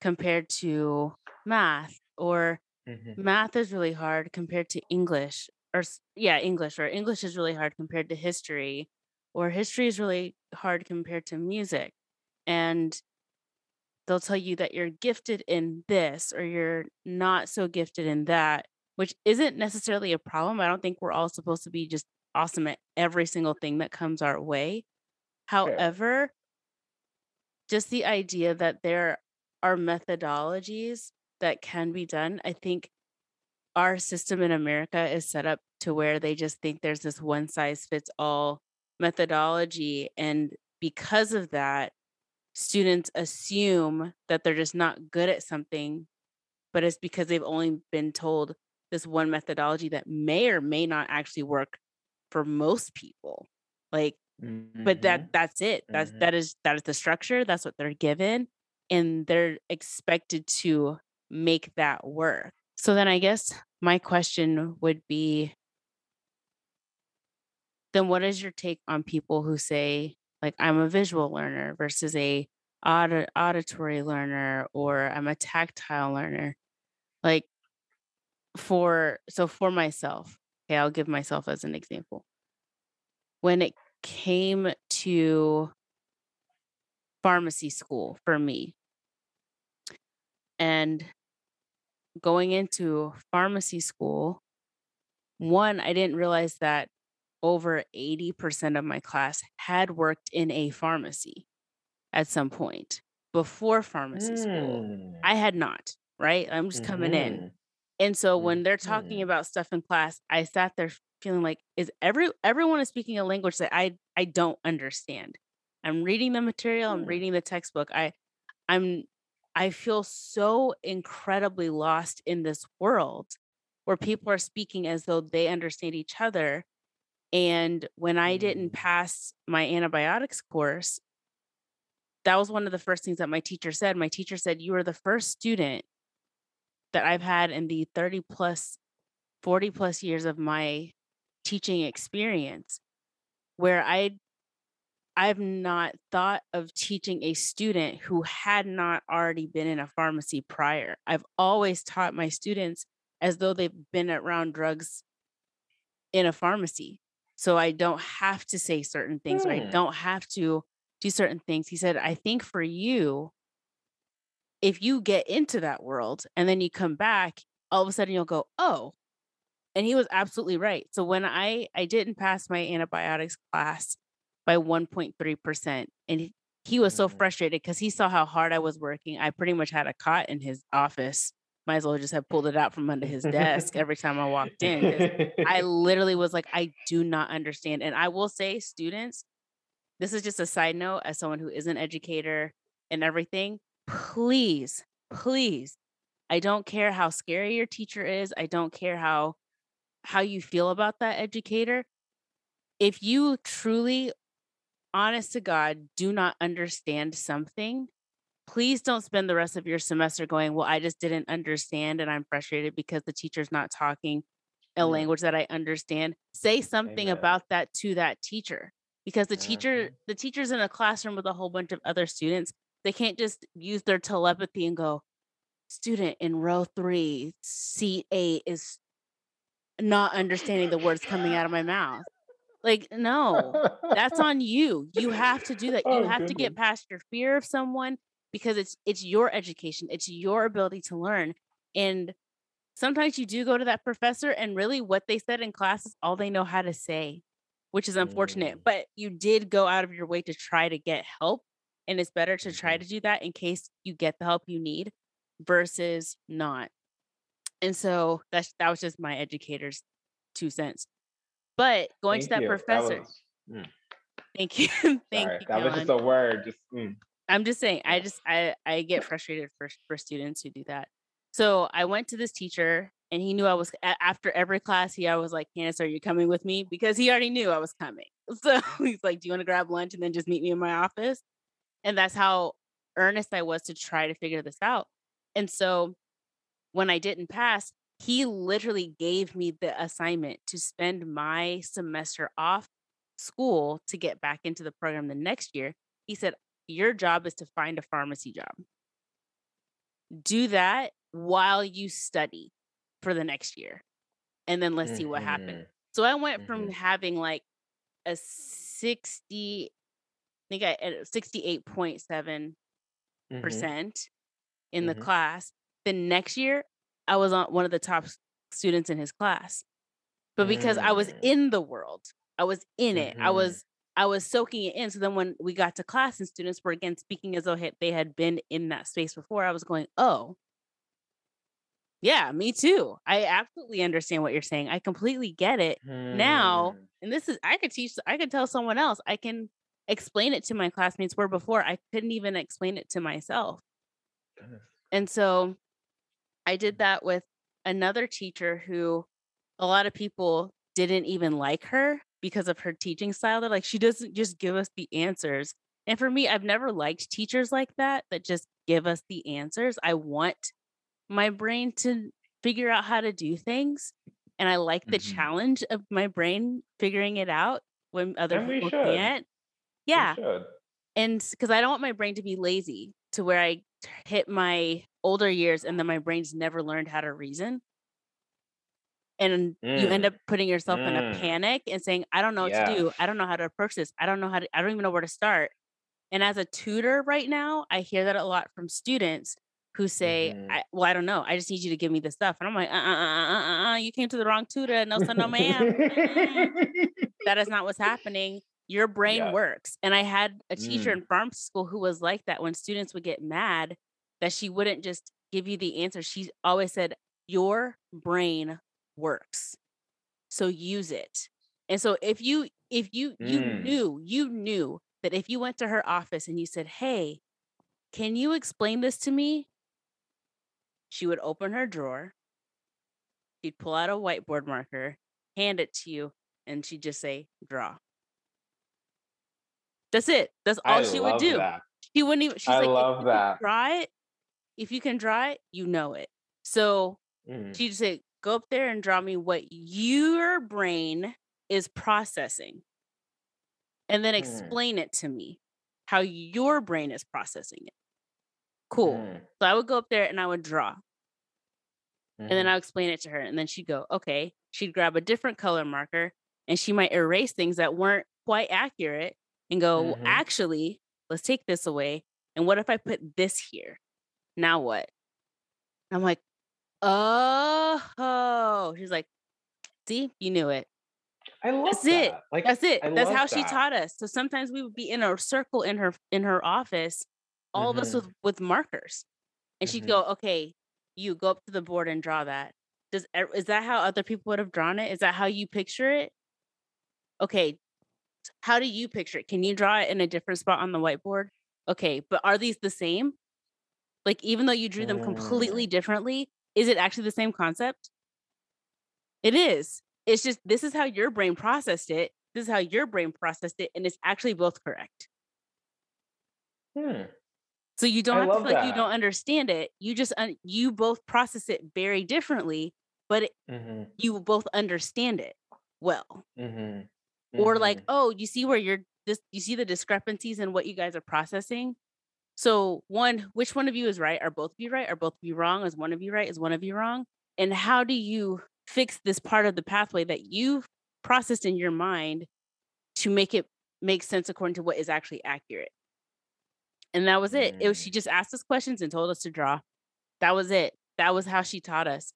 [SPEAKER 1] compared to math, or
[SPEAKER 2] Mhm.
[SPEAKER 1] math is really hard compared to English, or yeah, English, or English is really hard compared to history, or history is really hard compared to music. And they'll tell you that you're gifted in this or you're not so gifted in that, which isn't necessarily a problem. I don't think we're all supposed to be just awesome at every single thing that comes our way. However, just the idea that there are methodologies that can be done, I think our system in America is set up to where they just think there's this one size fits all methodology. And because of that, students assume that they're just not good at something, but it's because they've only been told this one methodology that may or may not actually work for most people. Like, but
[SPEAKER 2] Mhm.
[SPEAKER 1] that that's it. That's
[SPEAKER 2] Mhm.
[SPEAKER 1] that is that is the structure. That's what they're given, and they're expected to make that work. So then I guess my question would be then what is your take on people who say like I'm a visual learner versus a audi- auditory learner or I'm a tactile learner? Like for so for myself, okay, I'll give myself as an example. When it came to pharmacy school for me and going into pharmacy school, one, I didn't realize that over 80% of my class had worked in a pharmacy at some point before pharmacy school.
[SPEAKER 2] Mm.
[SPEAKER 1] I had not, right? I'm just coming in.
[SPEAKER 2] Mhm.
[SPEAKER 1] And so when they're talking
[SPEAKER 2] Mhm.
[SPEAKER 1] about stuff in class, I sat there feeling like is every everyone is speaking a language that I I don't understand. I'm reading the material, I'm
[SPEAKER 2] Hmm.
[SPEAKER 1] reading the textbook. I I'm I feel so incredibly lost in this world where people are speaking as though they understand each other. And when I didn't
[SPEAKER 2] Mm.
[SPEAKER 1] pass my antibiotics course, that was one of the first things that my teacher said. My teacher said, You are the first student that I've had in the 30 plus, 40 plus years of my teaching experience where I I've not thought of teaching a student who had not already been in a pharmacy prior. I've always taught my students as though they've been around drugs in a pharmacy. So I don't have to say certain things or I
[SPEAKER 2] Hmm.
[SPEAKER 1] don't have to do certain things. He said, I think for you, if you get into that world and then you come back, all of a sudden you'll go, oh. And he was absolutely right. So when I I didn't pass my antibiotics class by 1.3%, and he, he was so
[SPEAKER 2] Mhm.
[SPEAKER 1] frustrated because he saw how hard I was working. I pretty much had a cot in his office. Might as well just have pulled it out from under his desk every time I walked in. I literally was like, I do not understand. And I will say, students, this is just a side note as someone who is an educator and everything. Please, please, I don't care how scary your teacher is. I don't care how how you feel about that educator. If you truly, honest to God, do not understand something, please don't spend the rest of your semester going, Well, I just didn't understand and I'm frustrated because the teacher's not talking a
[SPEAKER 2] Mm.
[SPEAKER 1] language that I understand. Say something
[SPEAKER 2] Amen.
[SPEAKER 1] about that to that teacher because the teacher
[SPEAKER 2] Mhm.
[SPEAKER 1] the teacher's in a classroom with a whole bunch of other students. They can't just use their telepathy and go, student in row 3, seat 8 is not understanding the words coming out of my mouth. Like, no. That's on you. You have to do that. You
[SPEAKER 2] Oh,
[SPEAKER 1] have to get past your fear of someone because it's it's your education. It's your ability to learn. And sometimes you do go to that professor and really what they said in class is all they know how to say, which is unfortunate.
[SPEAKER 2] Mm.
[SPEAKER 1] But you did go out of your way to try to get help. And it's better to try
[SPEAKER 2] Mhm.
[SPEAKER 1] to do that in case you get the help you need versus not. And so that's that was just my educator's two cents. But going to that
[SPEAKER 2] you.
[SPEAKER 1] professor,
[SPEAKER 2] That was, mm,
[SPEAKER 1] thank you. thank
[SPEAKER 2] sorry.
[SPEAKER 1] you.
[SPEAKER 2] That was just a word. Just mm.
[SPEAKER 1] I'm just saying, I just I I get frustrated for for students who do that. So I went to this teacher and he knew I was after every class, he I was like, Candace, are you coming with me? Because he already knew I was coming. So he's like, Do you want to grab lunch and then just meet me in my office? And that's how earnest I was to try to figure this out. And so when I didn't pass, he literally gave me the assignment to spend my semester off school to get back into the program the next year. He said, Your job is to find a pharmacy job. Do that while you study for the next year. And then let's mm-hmm. see what happened. Mm-hmm. So I went mm-hmm. from having like a 60, I think I at 68.7 mm-hmm. percent in the mm-hmm. class. The next year, I was on one of the top students in his class. But because I was mm. in the world, I was in it. I was I was soaking it in. So then when we got to class and students were again speaking as though they had been in that space before, I was going, oh, yeah, me too. I absolutely understand what you're saying. I completely get it hmm. now. And this is, I could teach, I could tell someone else. I can explain it to my classmates where before I couldn't even explain it to myself. Goodness. And so I did that with another teacher who a lot of people didn't even like her because of her teaching style. They're like, she doesn't just give us the answers. And for me, I've never liked teachers like that, that just give us the answers. I want my brain to figure out how to do things. And I like the mm-hmm. challenge of my brain figuring it out when other people can't. Yeah. And because I don't want my brain to be lazy to where I hit my older years and then my brain's never learned how to reason. And mm. you end mm. up putting yourself mm. in a mm. panic and saying, I don't know what yeah. to do. I don't know how to approach this. I don't know how to, I don't even know where to start. And as a tutor right now, I hear that a lot from students who say, mm-hmm. I, "Well, I don't know. I just need you to give me the stuff." And I'm like, "Uh, uh, uh, uh, uh, uh you came to the wrong tutor. No, son, no, ma'am. that is not what's happening. Your brain yeah. works." And I had a teacher mm. in pharm school who was like that. When students would get mad, that she wouldn't just give you the answer. She always said, "Your brain works, so use it." And so if you if you you mm. knew you knew that if you went to her office and you said, "Hey," Can you explain this to me? She would open her drawer, she'd pull out a whiteboard marker, hand it to you, and she'd just say, draw. That's it. That's all I she would do. That. She wouldn't even, she's I like, love if that. draw it, if you can draw it, you know it. So mm. she'd say, go up there and draw me what your brain is processing. And then mm. explain mm. it to me how your brain is processing it. Cool. Mm. So I would go up there and I would draw. Mm-hmm. And then mm-hmm. I'll explain it to her. And then she'd go, okay. She'd grab a different color marker and she might erase things that weren't quite accurate and go, mm-hmm. actually, let's take this away. And what if I put this here? Now what? I'm like, oh, she's like, see, you knew it.
[SPEAKER 2] I love
[SPEAKER 1] That's
[SPEAKER 2] that.
[SPEAKER 1] it. Like that's it. I That's how that. she taught us. So sometimes we would be in a circle in her in her office all mm-hmm. of us mm-hmm. with with markers and she'd mm-hmm. go okay you go up to the board and draw that does is that how other people would have drawn it is that how you picture it okay how do you picture it can you draw it in a different spot on the whiteboard okay but are these the same like even though you drew them completely mm. differently is it actually the same concept it is it's just this is how your brain processed it this is how your brain processed it and it's actually both correct
[SPEAKER 2] hmm.
[SPEAKER 1] So you don't I have to feel like you don't understand it. You just un- you both process it very differently, but it, mm-hmm. you both understand it well. Mm-hmm. Or like, mm-hmm. oh, you see where you're this you see the discrepancies in what you guys are processing. So one, which one of you is right? Are both of you right? Are both of you wrong? Is one of you right? Is one of you wrong? And how do you fix this part of the pathway that you've processed in your mind to make it make sense according to what is actually accurate? And that was it. It was she mm. just asked us questions and told us to draw. That was it. That was how she taught us.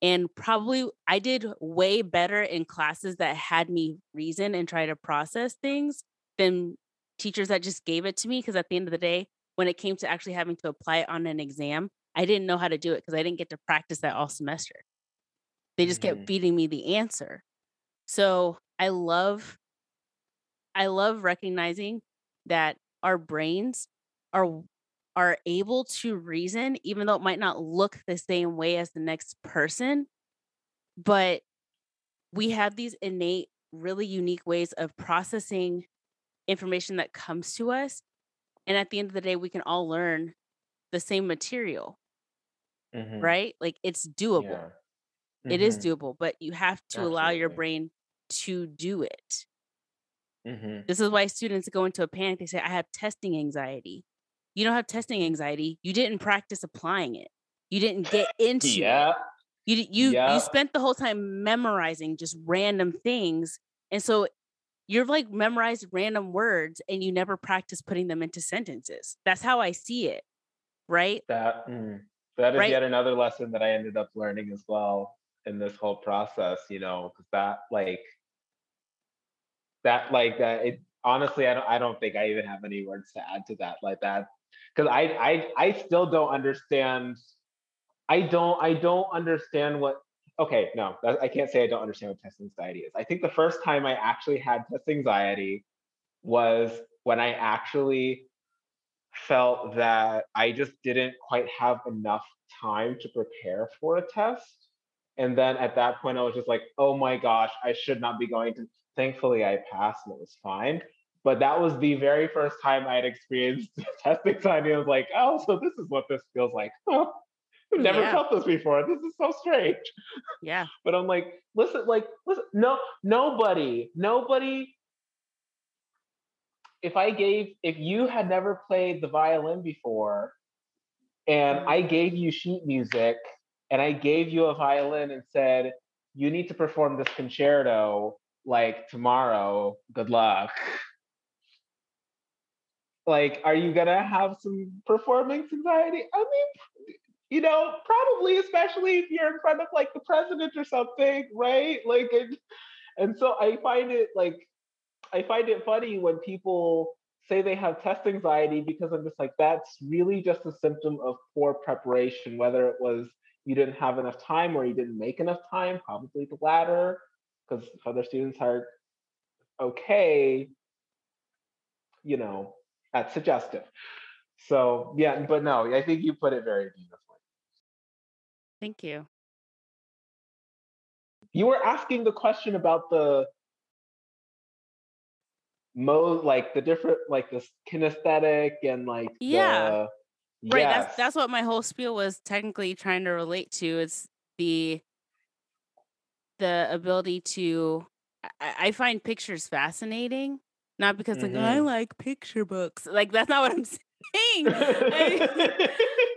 [SPEAKER 1] And probably I did way better in classes that had me reason and try to process things than teachers that just gave it to me. Because at the end of the day, when it came to actually having to apply it on an exam, I didn't know how to do it because I didn't get to practice that all semester. They just mm-hmm. kept feeding me the answer. So I love, I love recognizing that our brains are are able to reason even though it might not look the same way as the next person but we have these innate really unique ways of processing information that comes to us and at the end of the day we can all learn the same material mm-hmm. right like it's doable yeah. mm-hmm. it is mm-hmm. doable, but you have to Absolutely. allow your brain to do it. Mm-hmm. This is why students go into a panic. They say, I have testing anxiety. You don't have testing anxiety. You didn't practice applying it. You didn't get into yeah. it. You you yeah. you spent the whole time memorizing just random things. And so you're like memorized random words and you never practice putting them into sentences. That's how I see it. Right?
[SPEAKER 2] That mm, that is right? yet another lesson that I ended up learning as well in this whole process, you know, because that like that like that it honestly I don't I don't think I even have any words to add to that like that because I I I still don't understand I don't I don't understand what okay no I can't say I don't understand what test anxiety is I think the first time I actually had test anxiety was when I actually felt that I just didn't quite have enough time to prepare for a test and then at that point I was just like oh my gosh I should not be going to thankfully I passed and it was fine. But that was the very first time I had experienced test anxiety. I was like, oh, so this is what this feels like. Oh, I've never yeah. felt this before. This is so strange.
[SPEAKER 1] Yeah.
[SPEAKER 2] but I'm like, listen, like, listen, no, nobody, nobody. If I gave, if you had never played the violin before, and mm-hmm. I gave you sheet music, and I gave you a violin and said, you need to perform this concerto like tomorrow, good luck. Like, are you gonna have some performance anxiety? I mean, you know, probably, especially if you're in front of like the president or something, right? Like, and, and so I find it like, I find it funny when people say they have test anxiety because I'm just like, that's really just a symptom of poor preparation, whether it was you didn't have enough time or you didn't make enough time, probably the latter because other students are okay, you know, at suggestive. So yeah, but no, I think you put it very beautifully.
[SPEAKER 1] Thank you.
[SPEAKER 2] You were asking the question about the mode, like the different, like the kinesthetic and like
[SPEAKER 1] yeah, the, right. Yes. That's that's what my whole spiel was technically trying to relate to. It's the the ability to I, I find pictures fascinating. Not because mm-hmm. like I like picture books. Like that's not what I'm saying. I,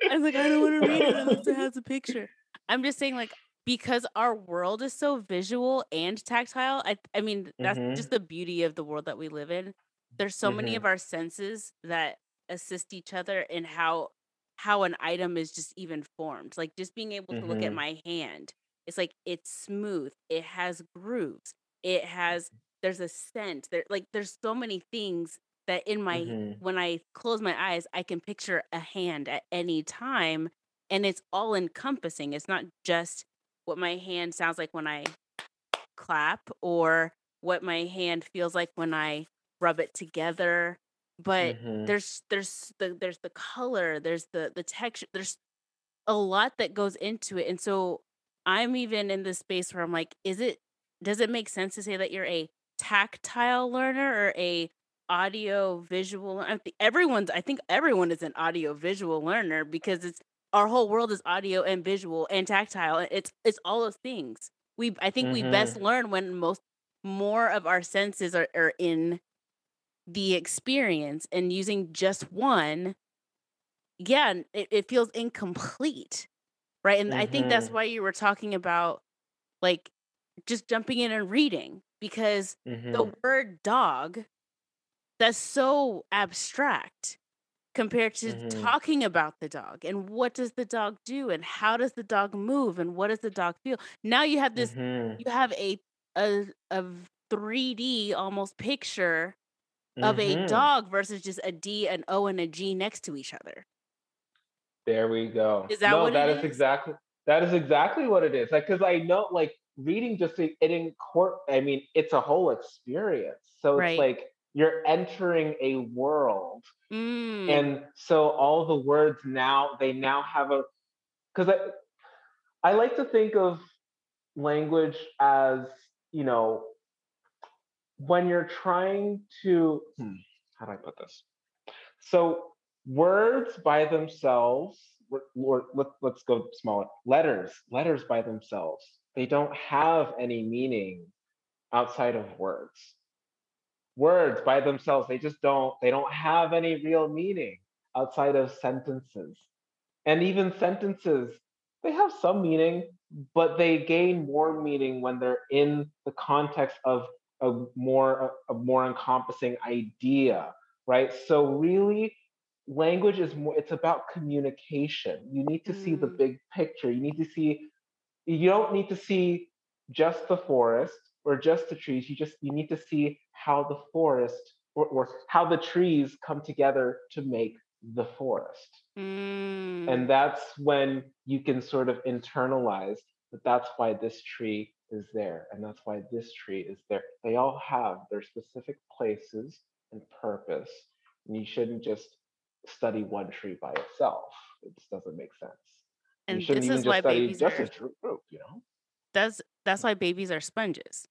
[SPEAKER 1] I was like, I don't want to read it unless it has a picture. I'm just saying, like, because our world is so visual and tactile. I I mean, that's mm-hmm. just the beauty of the world that we live in. There's so mm-hmm. many of our senses that assist each other in how how an item is just even formed. Like just being able to look at mm-hmm. my hand it's like it's smooth. It has grooves. It has there's a scent. There like there's so many things that in my mm-hmm. when I close my eyes, I can picture a hand at any time and it's all encompassing. It's not just what my hand sounds like when I clap or what my hand feels like when I rub it together but mm-hmm. there's there's the there's the color there's the the texture there's a lot that goes into it and so I'm even in this space where I'm like, is it does it make sense to say that you're a tactile learner or a audio visual I think everyone's I think everyone is an audio visual learner because it's our whole world is audio and visual and tactile. It's it's all those things. We I think mm-hmm. we best mm-hmm. learn when most more of our senses are, are in the experience and using just one yeah it, it feels incomplete right? And I think that's mm-hmm. why you were talking about like just jumping in and reading because the Mhm. word dog that's so abstract compared to Mhm. talking about the dog and what does the dog do and how does the dog move and what does the dog feel. Now you have this Mhm. you have a a a 3D almost picture of a Mhm. dog versus just a D, an O, and a G next to each other.
[SPEAKER 2] There we go.
[SPEAKER 1] Is that no, what
[SPEAKER 2] that
[SPEAKER 1] is,
[SPEAKER 2] is exactly that is exactly what it is. Like, because I know, like, reading just it in court. I mean, it's a whole experience. So right. it's like you're entering a world, mm. and so all the words now they now have a because I I like to think of language as you know when you're trying to hmm, how do I put this? So words by themselves, or let, let's go smaller, letters, letters by themselves they don't have any meaning outside of words. Words by themselves, they just don't, they don't have any real meaning outside of sentences. And even sentences, they have some meaning, but they gain more meaning when they're in the context of a more a more encompassing idea, right? So really language is more it's about communication. You need to see the
[SPEAKER 1] Mm.
[SPEAKER 2] big picture. You need to see you don't need to see just the forest or just the trees. You just you need to see how the forest or, or how the trees come together to make the forest.
[SPEAKER 1] Mm.
[SPEAKER 2] And that's when you can sort of internalize that that's why this tree is there and that's why this tree is there. They all have their specific places and purpose. And you shouldn't just study one tree by itself. It just doesn't make sense.
[SPEAKER 1] And this is why babies
[SPEAKER 2] just
[SPEAKER 1] are
[SPEAKER 2] group, you know?
[SPEAKER 1] that's that's why babies are sponges,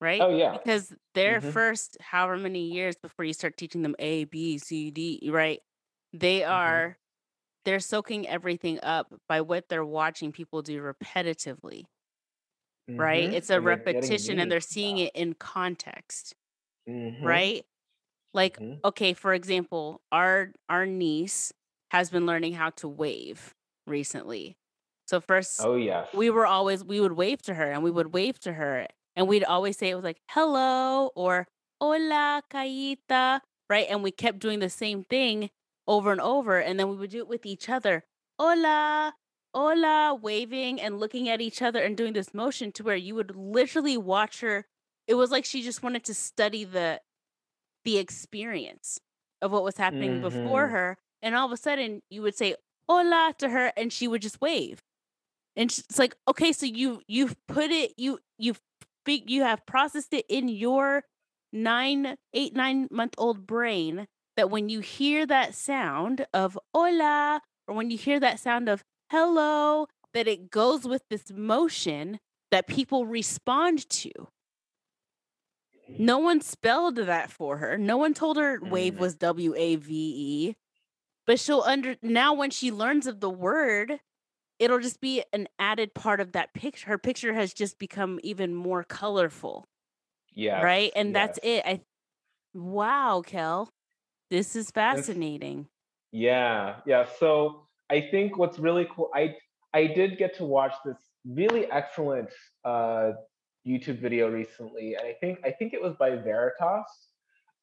[SPEAKER 1] right?
[SPEAKER 2] Oh yeah.
[SPEAKER 1] Because their
[SPEAKER 2] hmm
[SPEAKER 1] first however many years before you start teaching them A, B, C, D, right? They
[SPEAKER 2] hmm
[SPEAKER 1] are they're soaking everything up by what they're watching people do repetitively, right?
[SPEAKER 2] hmm
[SPEAKER 1] It's a
[SPEAKER 2] And
[SPEAKER 1] repetition and they're seeing it in context,
[SPEAKER 2] that. hmm
[SPEAKER 1] right? Like,
[SPEAKER 2] hmm
[SPEAKER 1] okay, for example, our our niece has been learning how to wave recently. So first
[SPEAKER 2] Oh yeah,
[SPEAKER 1] we were always we would wave to her and we would wave to her and we'd always say it was like hello or hola Kaita, right? And we kept doing the same thing over and over and then we would do it with each other. Hola, hola, waving and looking at each other and doing this motion to where you would literally watch her. It was like she just wanted to study the the experience of what was happening before
[SPEAKER 2] hmm
[SPEAKER 1] her and all of a sudden you would say hola to her and she would just wave. And it's like okay so you you've put it you you've you have processed it in your nine eight nine month old brain that when you hear that sound of hola or when you hear that sound of hello that it goes with this motion that people respond to. No one spelled that for her. No one told her wave
[SPEAKER 2] Mm.
[SPEAKER 1] was w-a-v-e but she'll under now when she learns of the word it'll just be an added part of that picture. Her picture has just become even more colorful,
[SPEAKER 2] yeah
[SPEAKER 1] right? And that's it. I wow, Kel, this is fascinating.
[SPEAKER 2] Yeah, yeah. So I think what's really cool, I I did get to watch this really excellent uh, YouTube video recently, and I think I think it was by Veritas.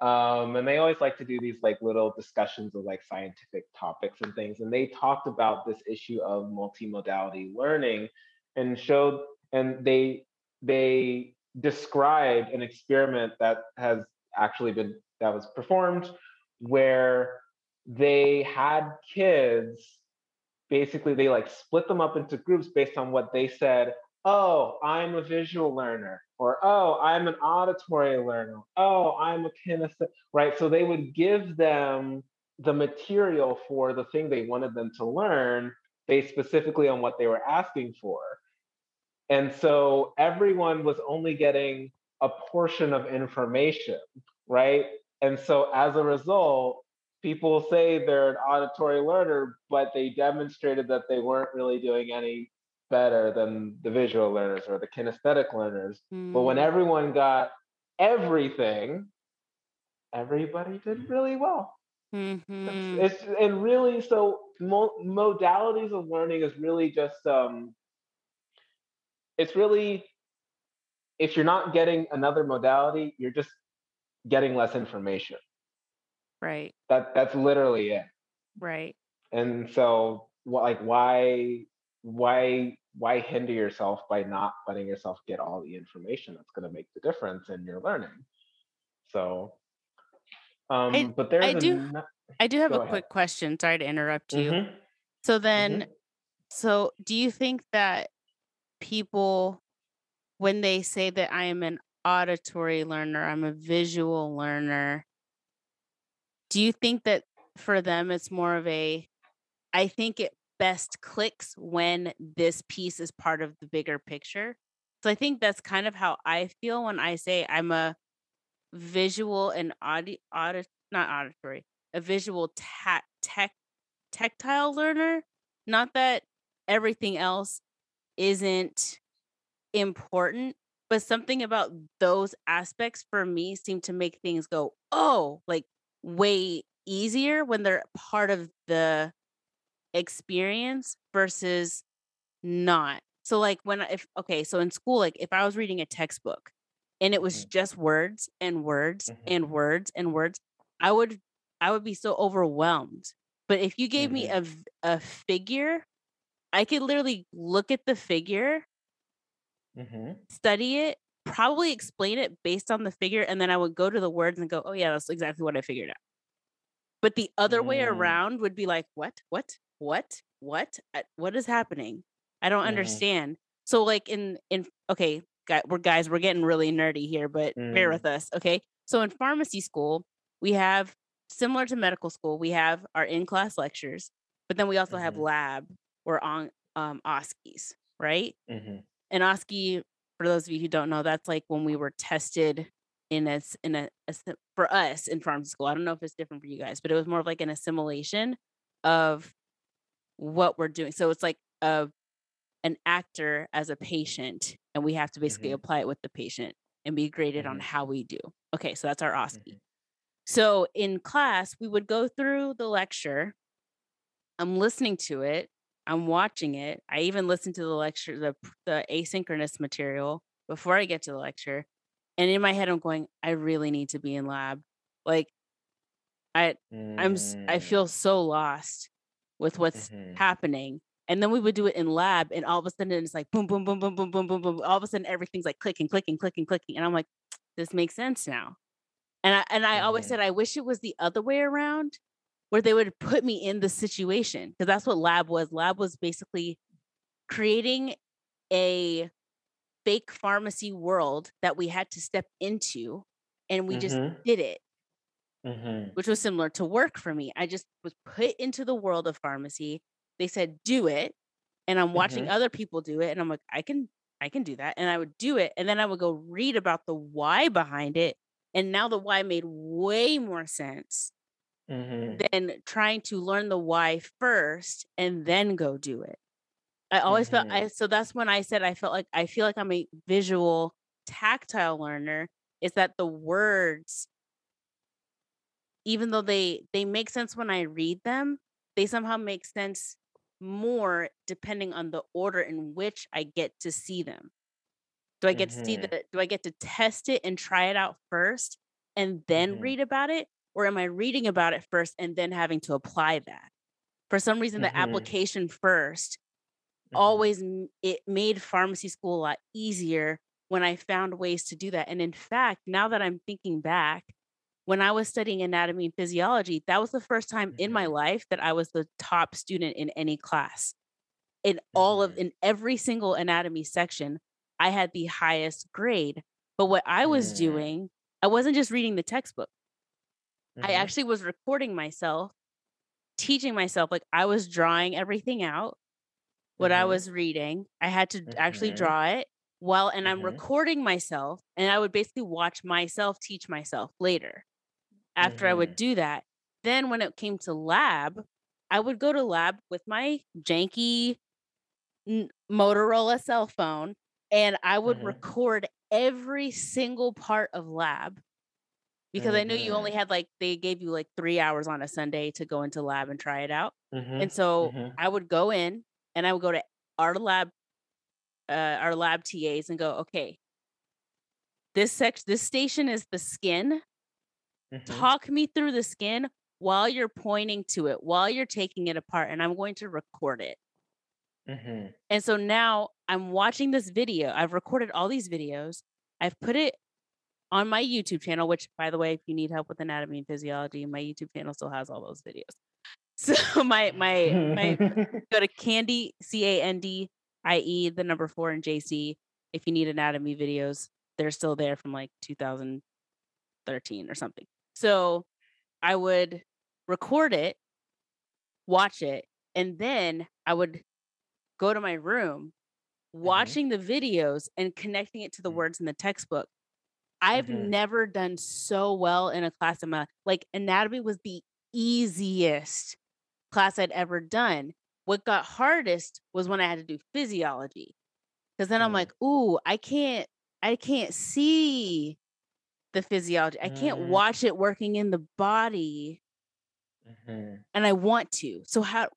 [SPEAKER 2] Um, and they always like to do these like little discussions of like scientific topics and things. And they talked about this issue of multimodality learning and showed and they they described an experiment that has actually been that was performed where they had kids basically they like split them up into groups based on what they said oh i'm a visual learner or oh i'm an auditory learner. Oh i'm a kinesthetic right? So they would give them the material for the thing they wanted them to learn based specifically on what they were asking for. And so everyone was only getting a portion of information right? And so as a result people say they're an auditory learner, but they demonstrated that they weren't really doing any better than the visual learners or the kinesthetic learners. But when
[SPEAKER 1] Mm,
[SPEAKER 2] everyone got everything, everybody did really well. It's,
[SPEAKER 1] mhm.
[SPEAKER 2] it's and really so mo- modalities of learning is really just um it's really if you're not getting another modality, you're just getting less information.
[SPEAKER 1] Right,
[SPEAKER 2] That that's literally it.
[SPEAKER 1] right.
[SPEAKER 2] and so like why why why hinder yourself by not letting yourself get all the information that's going to make the difference in your learning so
[SPEAKER 1] I
[SPEAKER 2] um but there's
[SPEAKER 1] I do I do have a
[SPEAKER 2] ahead
[SPEAKER 1] quick question. Sorry to interrupt you.
[SPEAKER 2] mm-hmm
[SPEAKER 1] So
[SPEAKER 2] mm-hmm
[SPEAKER 1] then, so do you think that people, when they say that I am an auditory learner, I'm a visual learner, do you think that for them it's more of a I think it best clicks when this piece is part of the bigger picture. So I think that's kind of how I feel when I say I'm a visual and audio, audit, not auditory, a visual ta- tech tactile learner. Not that everything else isn't important, but something about those aspects for me seem to make things go, oh, like way easier when they're part of the experience versus not. So like when if okay, so in school, like if I was reading a textbook and it was
[SPEAKER 2] Mhm.
[SPEAKER 1] just words and words
[SPEAKER 2] Mhm.
[SPEAKER 1] and words and words, I would I would be so overwhelmed. But if you gave me a a figure, I could literally look at the figure,
[SPEAKER 2] Mhm.
[SPEAKER 1] study it, probably explain it based on the figure, and then I would go to the words and go, "Oh yeah, that's exactly what I figured out." But the other way
[SPEAKER 2] Mm.
[SPEAKER 1] around would be like, "What? What? What? What? Uh, What is happening? I don't
[SPEAKER 2] Mhm.
[SPEAKER 1] understand." So like in in okay, we're guys, we're getting really nerdy here, but bear
[SPEAKER 2] Mm.
[SPEAKER 1] with us, okay? So in pharmacy school, we have similar to medical school, we have our in-class lectures, but then we also have
[SPEAKER 2] Mhm.
[SPEAKER 1] lab or on um OSCEs, right?
[SPEAKER 2] Mhm.
[SPEAKER 1] And OSCE, for those of you who don't know, that's like when we were tested in a in a, a for us in pharmacy school. I don't know if it's different for you guys, but it was more of like an assimilation of what we're doing. So it's like a an actor as a patient, and we have to basically
[SPEAKER 2] Mhm.
[SPEAKER 1] apply it with the patient and be graded on
[SPEAKER 2] Mhm.
[SPEAKER 1] how we do. Okay, so that's our OSCE.
[SPEAKER 2] Mhm.
[SPEAKER 1] So in class, we would go through the lecture. I'm listening to it. I'm watching it. I even listen to the lecture, the the asynchronous material before I get to the lecture. And in my head, I'm going, I really need to be in lab. Like I I'm s- I
[SPEAKER 2] Mm.
[SPEAKER 1] feel so lost with what's
[SPEAKER 2] Mhm.
[SPEAKER 1] happening. And then we would do it in lab, and all of a sudden it's like boom, boom, boom, boom, boom, boom, boom, boom. All of a sudden everything's like clicking, clicking, clicking, clicking. And I'm like, this makes sense now. And I and I always
[SPEAKER 2] Mhm.
[SPEAKER 1] said I wish it was the other way around, where they would put me in the situation because that's what lab was. Lab was basically creating a fake pharmacy world that we had to step into, and we just
[SPEAKER 2] Mhm.
[SPEAKER 1] did it
[SPEAKER 2] Mhm.
[SPEAKER 1] which was similar to work for me. I just was put into the world of pharmacy. They said, do it. And I'm watching
[SPEAKER 2] Mhm.
[SPEAKER 1] other people do it. And I'm like, I can, I can do that. And I would do it. And then I would go read about the why behind it. And now the why made way more sense
[SPEAKER 2] Mhm.
[SPEAKER 1] than trying to learn the why first and then go do it. I always felt I
[SPEAKER 2] Mhm.
[SPEAKER 1] so that's when I said I felt like I feel like I'm a visual tactile learner is that the words even though they they make sense when I read them, they somehow make sense more depending on the order in which I get to see them. Do I get to see
[SPEAKER 2] Mhm.
[SPEAKER 1] the do I get to test it and try it out first and then
[SPEAKER 2] Mhm.
[SPEAKER 1] read about it or am I reading about it first and then having to apply that? For some reason the
[SPEAKER 2] Mhm.
[SPEAKER 1] application first
[SPEAKER 2] Mhm.
[SPEAKER 1] always it made pharmacy school a lot easier when I found ways to do that. And in fact, now that I'm thinking back, when I was studying anatomy and physiology, that was the first time in my
[SPEAKER 2] Mhm.
[SPEAKER 1] life that I was the top student in any class. In all of
[SPEAKER 2] Mhm.
[SPEAKER 1] in every single anatomy section, I had the highest grade. But what I was
[SPEAKER 2] Mm.
[SPEAKER 1] doing, I wasn't just reading the textbook. I
[SPEAKER 2] Mhm.
[SPEAKER 1] actually was recording myself, teaching myself like I was drawing everything out what I was reading. I had to actually draw it well and I'm recording myself and I would basically watch myself teach myself later. After I would
[SPEAKER 2] Mhm.
[SPEAKER 1] do that, then when it came to lab, I would go to lab with my janky Motorola cell phone and I would
[SPEAKER 2] Mhm.
[SPEAKER 1] record every single part of lab because I knew you only
[SPEAKER 2] Mhm.
[SPEAKER 1] had like they gave you like 3 hours on a Sunday to go into lab and try it out. And
[SPEAKER 2] Mhm.
[SPEAKER 1] so. I would go in and I would go to our lab, uh, our lab TAs and go, okay, this section, this station is the skin.
[SPEAKER 2] Mhm.
[SPEAKER 1] Talk me through the skin while you're pointing to it, while you're taking it apart, and I'm going to record it.
[SPEAKER 2] Mhm.
[SPEAKER 1] And so now I'm watching this video. I've recorded all these videos. I've put it on my YouTube channel, which, by the way, if you need help with anatomy and physiology, my YouTube channel still has all those videos. So my my my go to Candy C A N D I E the number four in JC. If you need anatomy videos, they're still there from like 2013 or something. So I would record it, watch it, and then I would go to my room, watching the videos and connecting it to the
[SPEAKER 2] Mhm.
[SPEAKER 1] words in the textbook. I've
[SPEAKER 2] Mhm.
[SPEAKER 1] never done so well in a class in my like anatomy was the easiest class I'd ever done. What got hardest was when I had to do physiology. Because then I'm like, ooh, I can't, I can't see the physiology. I can't
[SPEAKER 2] Mm.
[SPEAKER 1] watch it working in the body,
[SPEAKER 2] Mhm.
[SPEAKER 1] and I want to. So how?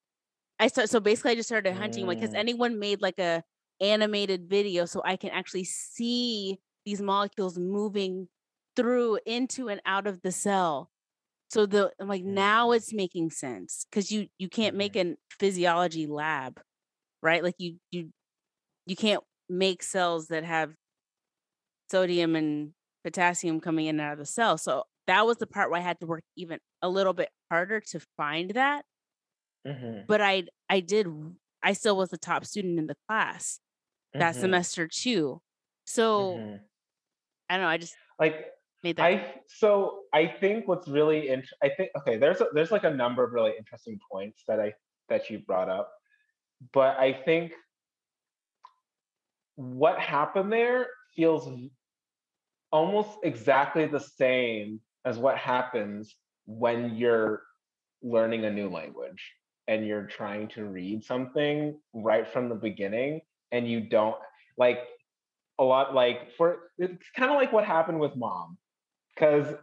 [SPEAKER 1] I start. So basically, I just started hunting. Like, has
[SPEAKER 2] Mm.
[SPEAKER 1] anyone made like a animated video so I can actually see these molecules moving through into and out of the cell? So the I'm like now
[SPEAKER 2] Mm.
[SPEAKER 1] it's making sense because you you can't make
[SPEAKER 2] Mhm.
[SPEAKER 1] a physiology lab, right? Like you you you can't make cells that have sodium and potassium coming in and out of the cell. So that was the part where I had to work even a little bit harder to find that.
[SPEAKER 2] Mhm.
[SPEAKER 1] But I I did I still was the top student in the class that
[SPEAKER 2] Mhm.
[SPEAKER 1] semester too. So
[SPEAKER 2] Mhm.
[SPEAKER 1] I don't know. I just
[SPEAKER 2] Like
[SPEAKER 1] made that.
[SPEAKER 2] I so I think what's really int- I think okay, there's a, there's like a number of really interesting points that I that you brought up, but I think what happened there feels almost exactly the same as what happens when you're learning a new language and you're trying to read something right from the beginning and you don't like a lot like for it's kind of like what happened with mom because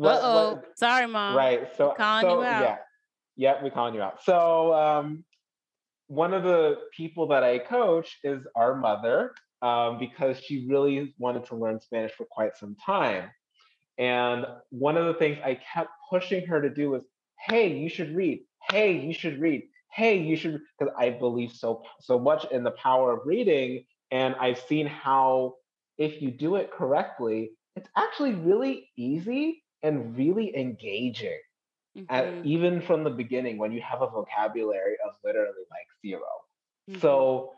[SPEAKER 1] Uh oh. Sorry, mom.
[SPEAKER 2] right so
[SPEAKER 1] calling
[SPEAKER 2] so
[SPEAKER 1] you out.
[SPEAKER 2] yeah yeah we're calling you out so um one of the people that i coach is our mother um, because she really wanted to learn spanish for quite some time. And one of the things i kept pushing her to do was hey you should read. Hey you should read. Hey you should because i believe so so much in the power of reading and i've seen how if you do it correctly it's actually really easy and really engaging at,
[SPEAKER 1] Mhm,
[SPEAKER 2] even from the beginning when you have a vocabulary of literally like 0
[SPEAKER 1] mhm.
[SPEAKER 2] so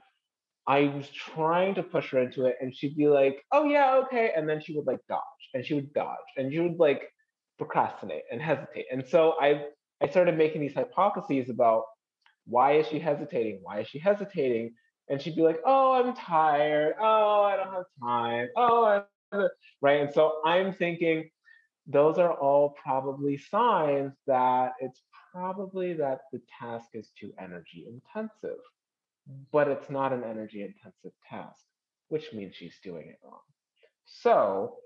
[SPEAKER 2] I was trying to push her into it, and she'd be like, "Oh yeah, okay," and then she would like dodge, and she would dodge, and she would like procrastinate and hesitate. And so I I started making these hypotheses about why is she hesitating? Why is she hesitating? And she'd be like, "Oh, I'm tired. Oh, I don't have time. Oh, right." And so I'm thinking those are all probably signs that it's probably that the task is too energy intensive but it's not an energy intensive task, which means she's doing it wrong. So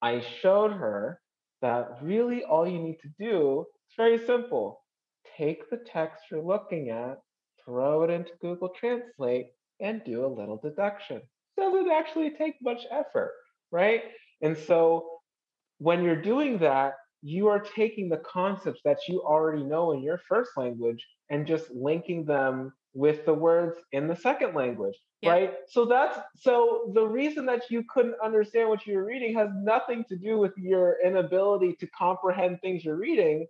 [SPEAKER 2] I showed her that really all you need to do is very simple. Take the text you're looking at, throw it into Google Translate, and do a little deduction. Doesn't actually take much effort, right? And so when you're doing that, you are taking the concepts that you already know in your first language and just linking them with the words in the second language,
[SPEAKER 1] Yep.
[SPEAKER 2] right? So that's so the reason that you couldn't understand what you were reading has nothing to do with your inability to comprehend things you're reading.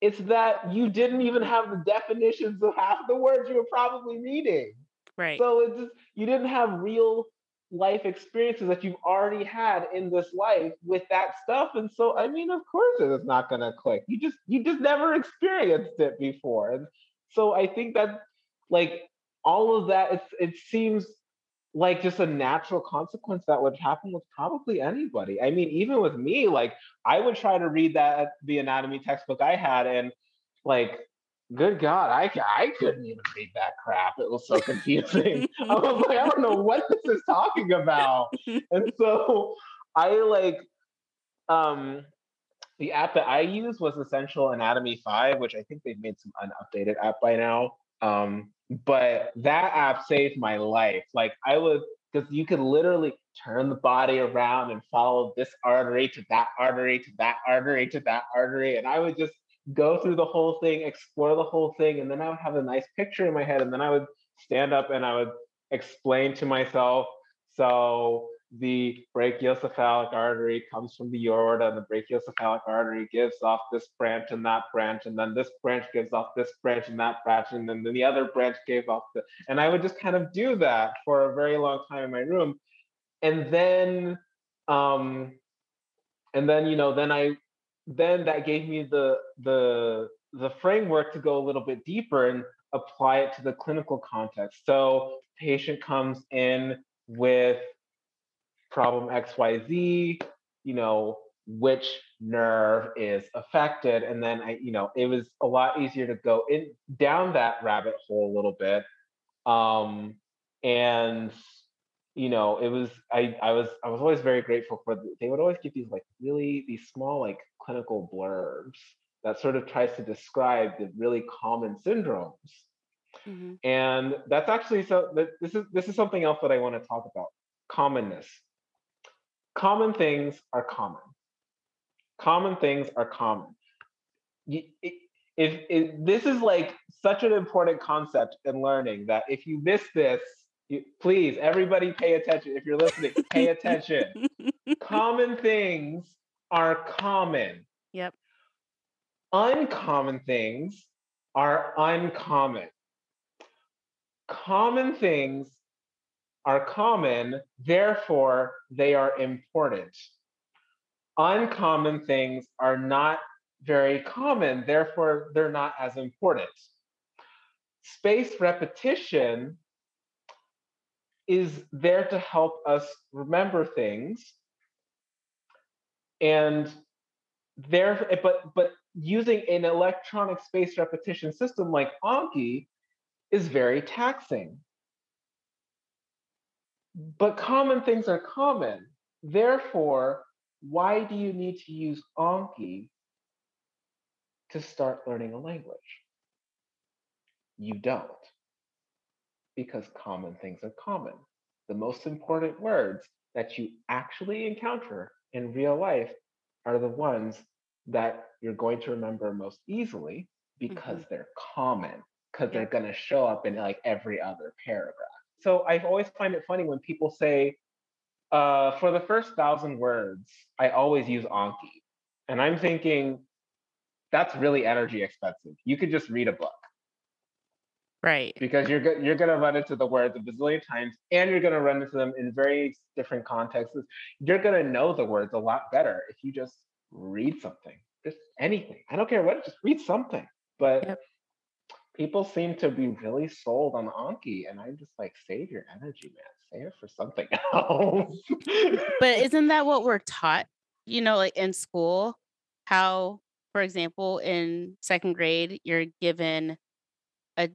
[SPEAKER 2] It's that you didn't even have the definitions of half the words you were probably reading.
[SPEAKER 1] Right.
[SPEAKER 2] So it's just you didn't have real life experiences that you've already had in this life with that stuff. And so I mean, of course it is not gonna click. You just you just never experienced it before. And so I think that like all of that it's it seems like just a natural consequence that would happen with probably anybody. I mean, even with me, like I would try to read that the anatomy textbook I had and like good God, I, I couldn't even read that crap. It was so confusing. I was like, I don't know what this is talking about. And so I like um the app that I use was Essential Anatomy 5, which I think they've made some unupdated app by now. Um, but that app saved my life. Like I was because you could literally turn the body around and follow this artery to that artery to that artery to that artery. And I would just go through the whole thing, explore the whole thing, and then I would have a nice picture in my head, and then I would stand up and I would explain to myself. So the brachiocephalic artery comes from the aorta, and the brachiocephalic artery gives off this branch and that branch, and then this branch gives off this branch and that branch, and then the other branch gave off the. And I would just kind of do that for a very long time in my room, and then, um, and then you know, then I, then that gave me the the the framework to go a little bit deeper and apply it to the clinical context. So patient comes in with problem XYZ, you know, which nerve is affected. And then I, you know, it was a lot easier to go in down that rabbit hole a little bit. Um, and you know it was i i was i was always very grateful for the, they would always give these like really these small like clinical blurbs that sort of tries to describe the really common syndromes mm-hmm. and that's actually so that this is this is something else that i want to talk about commonness common things are common common things are common if, if this is like such an important concept in learning that if you miss this you, please, everybody pay attention. If you're listening, pay attention. common things are common.
[SPEAKER 1] Yep.
[SPEAKER 2] Uncommon things are uncommon. Common things are common, therefore, they are important. Uncommon things are not very common, therefore, they're not as important. Space repetition is there to help us remember things and there but but using an electronic space repetition system like anki is very taxing but common things are common therefore why do you need to use anki to start learning a language you don't because common things are common. The most important words that you actually encounter in real life are the ones that you're going to remember most easily because mm-hmm. they're common, because yeah. they're going to show up in like every other paragraph. So I always find it funny when people say, uh, for the first thousand words, I always use Anki. And I'm thinking, that's really energy expensive. You could just read a book.
[SPEAKER 1] Right.
[SPEAKER 2] Because you're go- you're gonna run into the words a bazillion times, and you're gonna run into them in very different contexts. You're gonna know the words a lot better if you just read something, just anything. I don't care what, just read something. But yep. People seem to be really sold on Anki, and I'm just like, save your energy, man. Save it for something else.
[SPEAKER 1] but isn't that what we're taught? You know, like in school, how, for example, in second grade, you're given a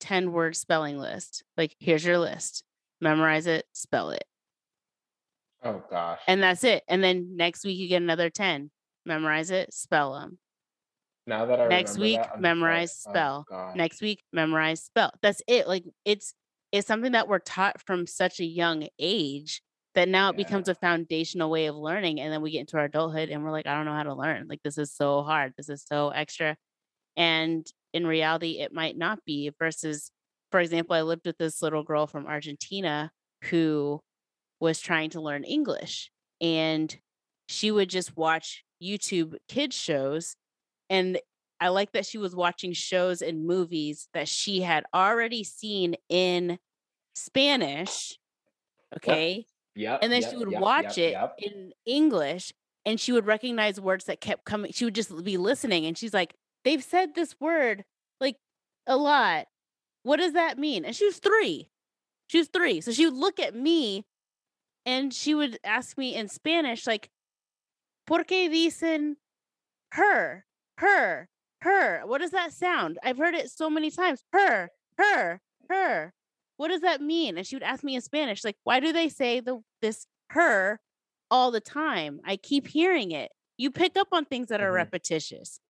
[SPEAKER 1] 10 word spelling list. Like, here's your list, memorize it, spell it.
[SPEAKER 2] Oh, gosh.
[SPEAKER 1] And that's it. And then next week, you get another 10, memorize it, spell them.
[SPEAKER 2] Now that I
[SPEAKER 1] next week,
[SPEAKER 2] that,
[SPEAKER 1] memorize, like, oh, spell. Oh, next week, memorize, spell. That's it. Like, it's, it's something that we're taught from such a young age that now it yeah. becomes a foundational way of learning. And then we get into our adulthood and we're like, I don't know how to learn. Like, this is so hard. This is so extra. And in reality it might not be versus for example i lived with this little girl from argentina who was trying to learn english and she would just watch youtube kids shows and i like that she was watching shows and movies that she had already seen in spanish okay
[SPEAKER 2] yeah
[SPEAKER 1] and then
[SPEAKER 2] yep,
[SPEAKER 1] she would
[SPEAKER 2] yep,
[SPEAKER 1] watch
[SPEAKER 2] yep,
[SPEAKER 1] it in english and she would recognize words that kept coming she would just be listening and she's like they've said this word like a lot. What does that mean? And she was three. She was three. So she would look at me and she would ask me in Spanish, like, ¿Por qué dicen her, her, her? What does that sound? I've heard it so many times. Her, her, her. What does that mean? And she would ask me in Spanish, like, why do they say the this her all the time? I keep hearing it. You pick up on things that are mm-hmm. repetitious.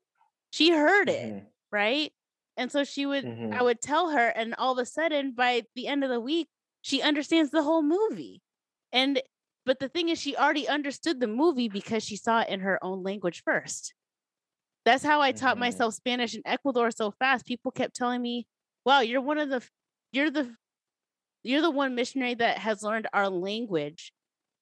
[SPEAKER 1] She heard it, mm-hmm. right? And so she would, mm-hmm. I would tell her, and all of a sudden, by the end of the week, she understands the whole movie. And, but the thing is, she already understood the movie because she saw it in her own language first. That's how I mm-hmm. taught myself Spanish in Ecuador so fast. People kept telling me, wow, you're one of the, you're the, you're the one missionary that has learned our language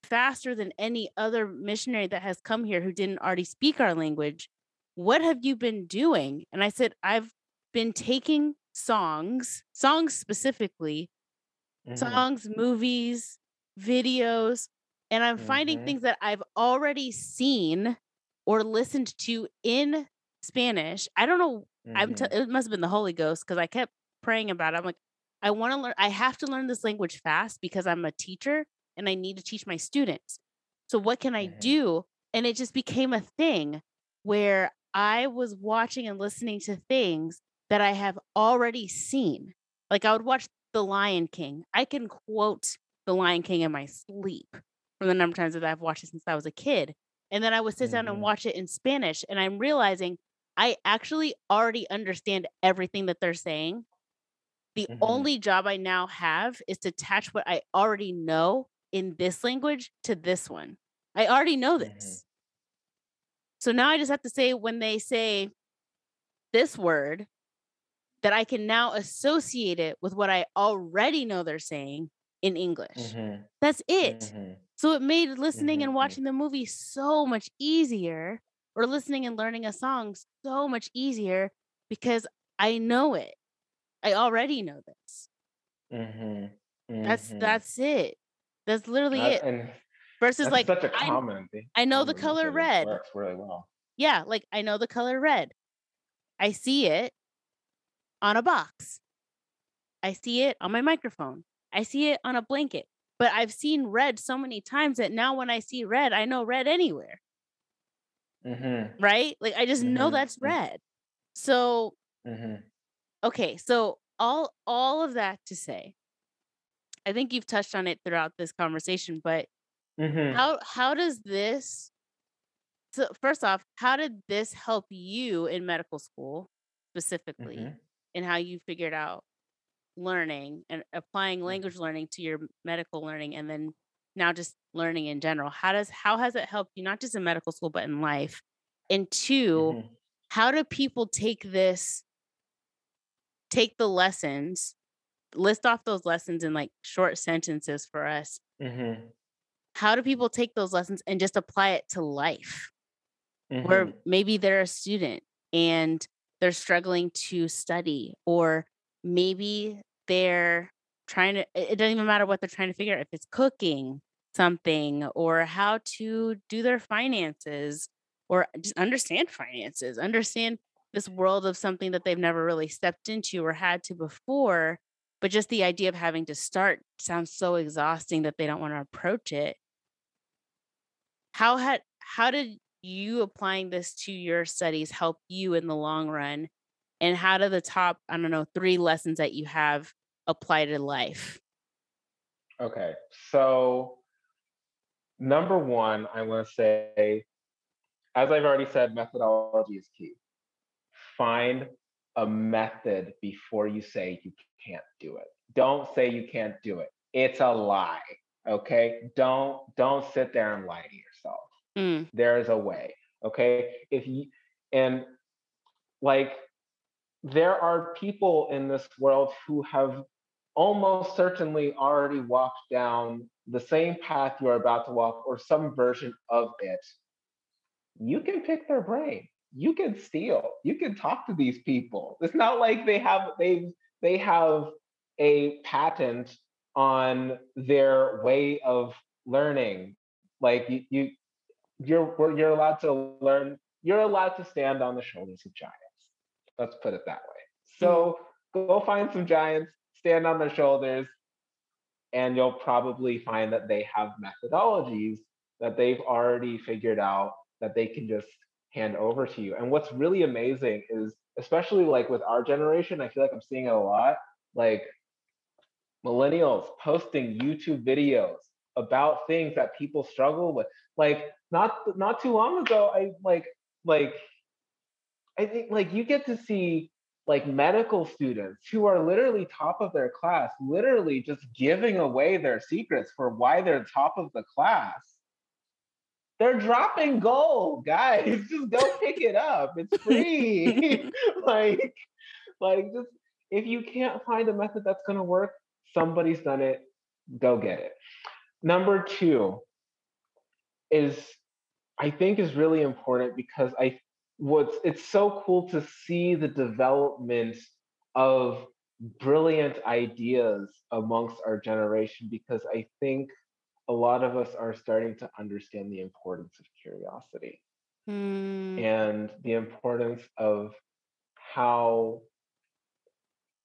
[SPEAKER 1] faster than any other missionary that has come here who didn't already speak our language what have you been doing? And I said, I've been taking songs, songs specifically, mm-hmm. songs, movies, videos, and I'm mm-hmm. finding things that I've already seen or listened to in Spanish. I don't know. Mm-hmm. I'm t- it must have been the Holy Ghost because I kept praying about it. I'm like, I want to learn, I have to learn this language fast because I'm a teacher and I need to teach my students. So what can I mm-hmm. do? And it just became a thing where I was watching and listening to things that I have already seen. Like I would watch The Lion King. I can quote The Lion King in my sleep from the number of times that I've watched it since I was a kid. And then I would sit down and
[SPEAKER 2] Mhm.
[SPEAKER 1] watch it in Spanish, and I'm realizing I actually already understand everything that they're saying. The
[SPEAKER 2] Mhm.
[SPEAKER 1] only job I now have is to attach what I already know in this language to this one. I already know
[SPEAKER 2] Mhm.
[SPEAKER 1] this. So now I just have to say when they say this word that I can now associate it with what I already know they're saying in English.
[SPEAKER 2] Mhm.
[SPEAKER 1] That's it.
[SPEAKER 2] Mhm.
[SPEAKER 1] So it made listening and
[SPEAKER 2] Mhm.
[SPEAKER 1] watching the movie so much easier, or listening and learning a song so much easier because I know it. I already know this.
[SPEAKER 2] Mhm.
[SPEAKER 1] That's
[SPEAKER 2] Mhm.
[SPEAKER 1] that's it. That's literally
[SPEAKER 2] That-
[SPEAKER 1] it.
[SPEAKER 2] and
[SPEAKER 1] Versus
[SPEAKER 2] that's
[SPEAKER 1] like
[SPEAKER 2] such a
[SPEAKER 1] I
[SPEAKER 2] common thing.
[SPEAKER 1] I know the color red.
[SPEAKER 2] works really well.
[SPEAKER 1] yeah, like I know the color red. I see it on a box. I see it on my microphone. I see it on a blanket. But I've seen red so many times that now when I see red, I know red anywhere,
[SPEAKER 2] Mhm.
[SPEAKER 1] right? Like I just know
[SPEAKER 2] Mhm.
[SPEAKER 1] that's red. So,
[SPEAKER 2] Mhm.
[SPEAKER 1] okay, so all all of that to say, I think you've touched on it throughout this conversation, but
[SPEAKER 2] Mhm.
[SPEAKER 1] how how does this so first off, how did this help you in medical school specifically
[SPEAKER 2] Mhm.
[SPEAKER 1] in how you figured out learning and applying
[SPEAKER 2] Mhm.
[SPEAKER 1] language learning to your medical learning and then now just learning in general? How does how has it helped you not just in medical school but in life? And two,
[SPEAKER 2] Mhm.
[SPEAKER 1] how do people take this take the lessons, list off those lessons in like short sentences for us.
[SPEAKER 2] Mhm.
[SPEAKER 1] How do people take those lessons and just apply it to life? where
[SPEAKER 2] Mhm.
[SPEAKER 1] maybe they're a student and they're struggling to study or maybe they're trying to it doesn't even matter what they're trying to figure out if it's cooking something or how to do their finances or just understand finances understand this world of something that they've never really stepped into or had to before but just the idea of having to start sounds so exhausting that they don't want to approach it. How had how did you applying this to your studies help you in the long run and how do the top i don't know three lessons that you have apply to life
[SPEAKER 2] Okay. So number one, I want to say, as I've already said, methodology is key. Find a method before you say you can't do it. Don't say you can't do it. It's a lie. Okay. Don't don't sit there and lie to yourself.
[SPEAKER 1] Mm,
[SPEAKER 2] There is a way. Okay. If you and like there are people in this world who have almost certainly already walked down the same path you're about to walk or some version of it. You can pick their brain. You can steal. You can talk to these people. It's not like they have they they have a patent on their way of learning. Like you, you you're you're allowed to learn. You're allowed to stand on the shoulders of giants. Let's put it that way. So hmm. go find some giants, stand on their shoulders, and you'll probably find that they have methodologies that they've already figured out that they can just hand over to you. And what's really amazing is, especially like with our generation, I feel like I'm seeing it a lot. Like millennials posting YouTube videos about things that people struggle with. Like not not too long ago, I like like I think like you get to see like medical students who are literally top of their class, literally just giving away their secrets for why they're top of the class. They're dropping gold, guys. Just go pick it up. It's free. like, like just if you can't find a method that's gonna work, somebody's done it. Go get it. Number two is I think is really important because I what's it's so cool to see the development of brilliant ideas amongst our generation because I think a lot of us are starting to understand the importance of curiosity
[SPEAKER 1] mm,
[SPEAKER 2] and the importance of how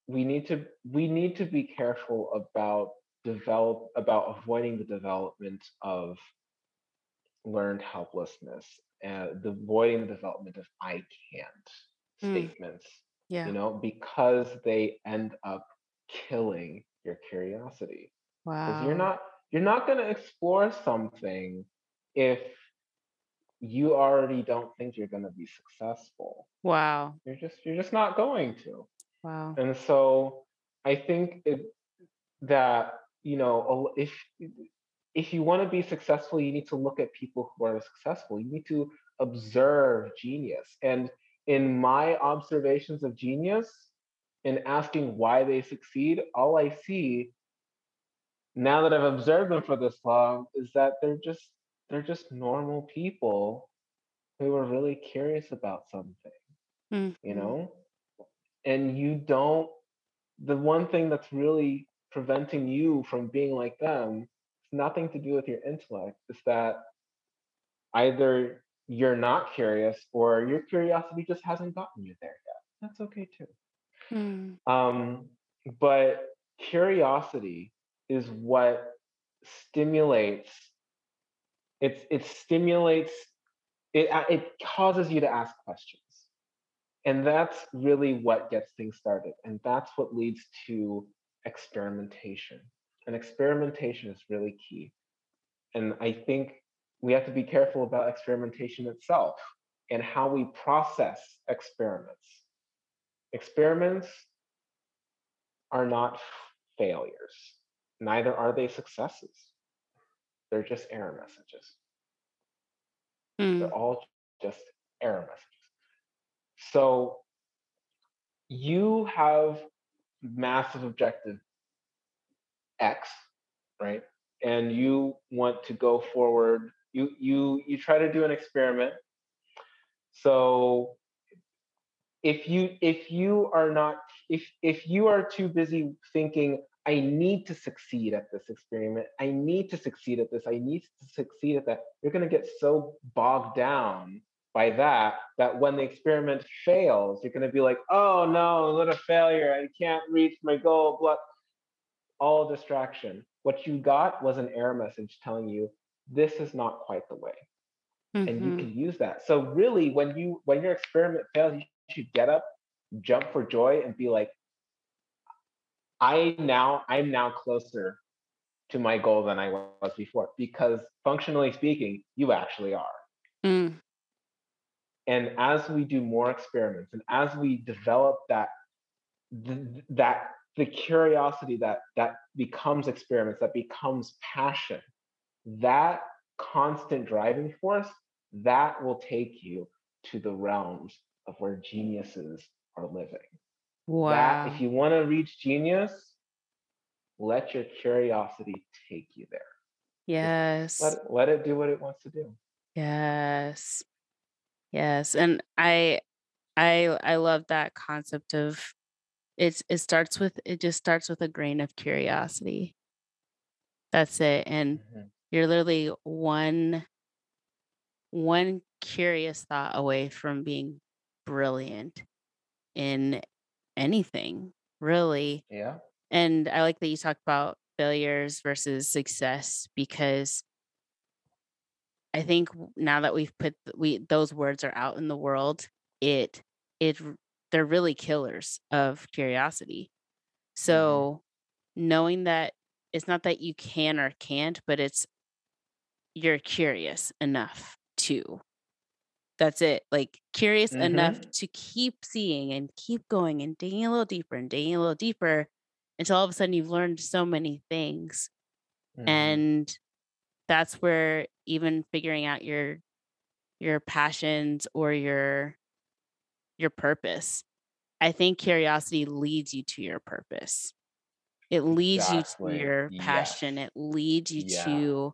[SPEAKER 2] we need to we need to be careful about develop about avoiding the development of learned helplessness and the avoiding the development of I can't
[SPEAKER 1] Mm.
[SPEAKER 2] statements,
[SPEAKER 1] yeah
[SPEAKER 2] you know, because they end up killing your curiosity.
[SPEAKER 1] Wow.
[SPEAKER 2] Because you're not you're not going to explore something if you already don't think you're going to be successful.
[SPEAKER 1] Wow.
[SPEAKER 2] You're just you're just not going to.
[SPEAKER 1] Wow.
[SPEAKER 2] And so I think it, that you know if if you want to be successful, you need to look at people who are successful. You need to observe genius. And in my observations of genius, in asking why they succeed, all I see now that I've observed them for this long is that they're just they're just normal people who are really curious about something,
[SPEAKER 1] Mhm.
[SPEAKER 2] you know? And you don't the one thing that's really preventing you from being like them, nothing to do with your intellect. It's that either you're not curious or your curiosity just hasn't gotten you there yet. That's okay too.
[SPEAKER 1] Mm.
[SPEAKER 2] Um, but curiosity is what stimulates it's it stimulates it it causes you to ask questions and that's really what gets things started and that's what leads to experimentation and experimentation is really key and i think we have to be careful about experimentation itself and how we process experiments experiments are not failures neither are they successes they're just error messages
[SPEAKER 1] Mm.
[SPEAKER 2] they're all just error messages. So you have massive objective X, right? And you want to go forward. You you you try to do an experiment. So if you if you are not if if you are too busy thinking I need to succeed at this experiment. I need to succeed at this. I need to succeed at that. You're going to get so bogged down by that that when the experiment fails, you're going to be like, oh no, what a failure. I can't reach my goal. Blah. All distraction. What you got was an error message telling you this is not quite the way. And you
[SPEAKER 1] Mhm.
[SPEAKER 2] can use that. So really when you when your experiment fails, you should get up, jump for joy, and be like, I now I'm now closer to my goal than I was before because functionally speaking, you actually are.
[SPEAKER 1] Mm.
[SPEAKER 2] And as we do more experiments and as we develop that th- that the curiosity that that becomes experiments, that becomes passion, that constant driving force, that will take you to the realms of where geniuses are living.
[SPEAKER 1] Wow.
[SPEAKER 2] That if you want to reach genius, let your curiosity take you there.
[SPEAKER 1] yes.
[SPEAKER 2] Let let it do what it wants to do.
[SPEAKER 1] Yes. Yes. And I I I love that concept of it's it starts with it just starts with a grain of curiosity. That's it. And
[SPEAKER 2] Mhm.
[SPEAKER 1] you're literally one one curious thought away from being brilliant in anything, really.
[SPEAKER 2] Yeah.
[SPEAKER 1] And I like that you talked about failures versus success because I think now that we've put we those words are out in the world, it it they're really killers of curiosity.
[SPEAKER 2] Mhm.
[SPEAKER 1] So knowing that it's not that you can or can't, but it's you're curious enough to. That's it. Like curious enough
[SPEAKER 2] Mhm.
[SPEAKER 1] to keep seeing and keep going and digging a little deeper and digging a little deeper until all of a sudden you've learned so many things.
[SPEAKER 2] Mhm.
[SPEAKER 1] And that's where even figuring out your your passions or your your purpose. I think curiosity leads you to your purpose. It leads you to
[SPEAKER 2] Exactly.
[SPEAKER 1] your
[SPEAKER 2] Yes.
[SPEAKER 1] passion. It leads you
[SPEAKER 2] Yeah.
[SPEAKER 1] to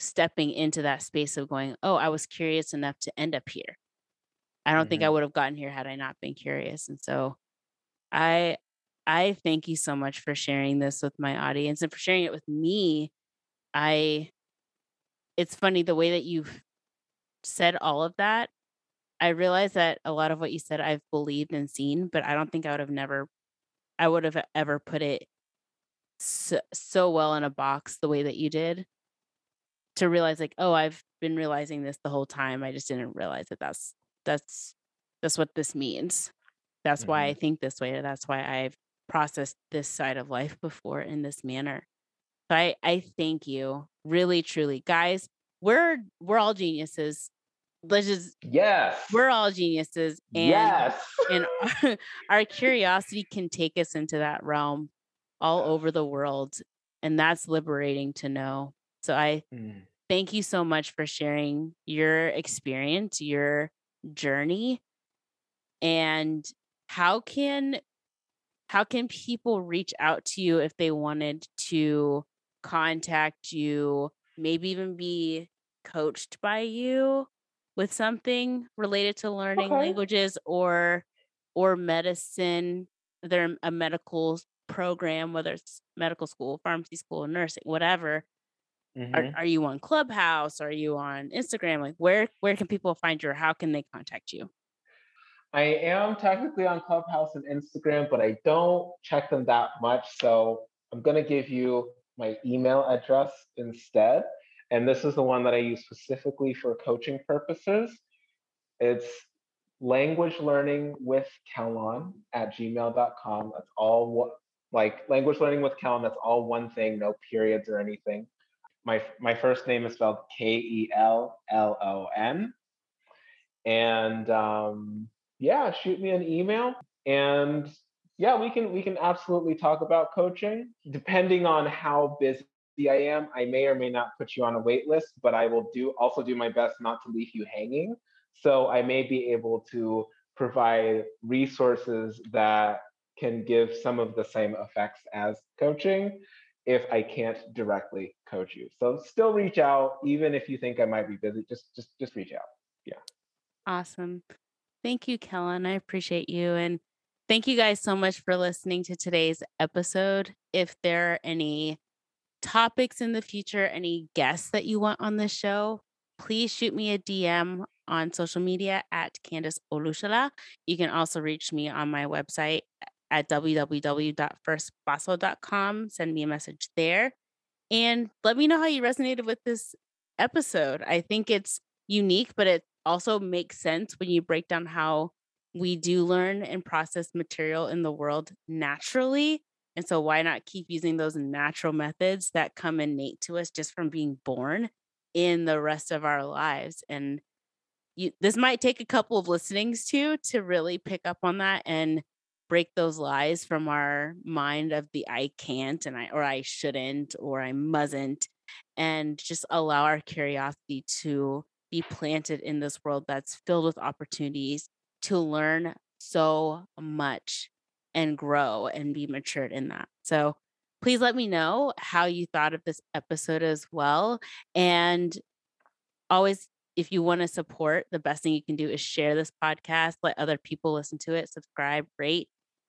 [SPEAKER 1] stepping into that space of going, "Oh, I was curious enough to end up here. I don't think I
[SPEAKER 2] Mhm.
[SPEAKER 1] would have gotten here had I not been curious." And so I I thank you so much for sharing this with my audience and for sharing it with me. I it's funny the way that you've said all of that. I realize that a lot of what you said I've believed and seen, but I don't think I would have never I would have ever put it so, so well in a box the way that you did to realize like, oh, I've been realizing this the whole time. I just didn't realize that that's that's that's what this means. That's why I
[SPEAKER 2] Mhm.
[SPEAKER 1] think this way, or that's why I've processed this side of life before in this manner. So I, I thank you really, truly. Guys, we're we're all geniuses. Let's just
[SPEAKER 2] yes,
[SPEAKER 1] we're all geniuses. And
[SPEAKER 2] yes.
[SPEAKER 1] and our, our curiosity can take us into that realm all over the world. And that's liberating to know. So I mm. thank you so much for sharing your experience, your journey, and how can how can people reach out to you if they wanted to contact you maybe even be coached by you with something related to learning okay. languages or or medicine they're a medical program whether it's medical school pharmacy school nursing whatever mm-hmm. are, are you on clubhouse are you on instagram like where where can people find you or how can they contact you
[SPEAKER 2] I am technically on Clubhouse and Instagram, but I don't check them that much. So I'm going to give you my email address instead. And this is the one that I use specifically for coaching purposes. It's language learning with Kellon at gmail.com. That's all like language learning with Kellon, that's all one thing, no periods or anything. My my first name is spelled K-E-L-L-O-N. And um, yeah, shoot me an email and yeah, we can we can absolutely talk about coaching. Depending on how busy I am, I may or may not put you on a wait list, but I will do also do my best not to leave you hanging. So I may be able to provide resources that can give some of the same effects as coaching if I can't directly coach you. So still reach out even if you think I might be busy, just just just reach out. Yeah.
[SPEAKER 1] Awesome. Thank you, Kellon. I appreciate you. And thank you guys so much for listening to today's episode. If there are any topics in the future, any guests that you want on the show, please shoot me a DM on social media at Candice Olushala. You can also reach me on my website at www.firstpaso.com. Send me a message there and let me know how you resonated with this episode. I think it's unique, but it also makes sense when you break down how we do learn and process material in the world naturally. And so, why not keep using those natural methods that come innate to us just from being born in the rest of our lives? And you, this might take a couple of listenings to to really pick up on that and break those lies from our mind of the I can't and I or I shouldn't or I mustn't and just allow our curiosity to be planted in this world that's filled with opportunities to learn so much and grow and be matured in that. So please let me know how you thought of this episode as well. And always, if you want to support, the best thing you can do is share this podcast, let other people listen to it, subscribe, rate,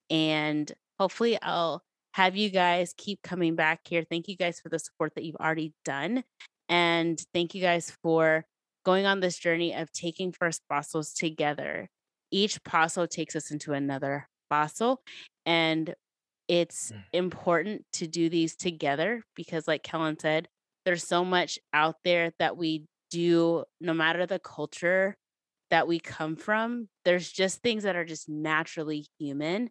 [SPEAKER 1] and hopefully I'll have you guys keep coming back here. Thank you guys for the support that you've already done. And thank you guys for going on this journey of taking first pasos together. Each paso takes us into another paso. And it's mm. important to do these together because, like Kellon said, there's so much out there that we do, no matter the culture that we come from. There's just things that are just naturally human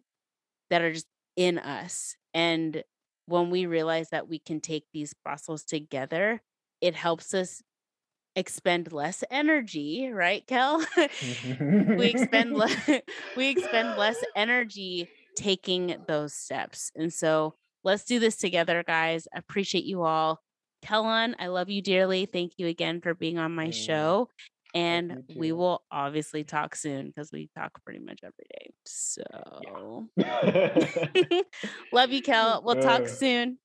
[SPEAKER 1] that are just in us. And when we realize that we can take these pasos together, it helps us expend less energy, right, Kel? we expend less we expend less energy taking those steps. And so let's do this together, guys. Appreciate you all. Kellon, I love you dearly. Thank you again for being on my show. And we will obviously talk soon because we talk pretty much every day. So yeah. love you, Kel. We'll talk uh. soon.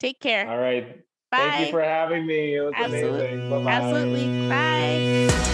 [SPEAKER 1] Take care.
[SPEAKER 2] All right. Bye. Thank you for having me. It was
[SPEAKER 1] Absolutely.
[SPEAKER 2] amazing.
[SPEAKER 1] Bye-bye. Absolutely. Bye.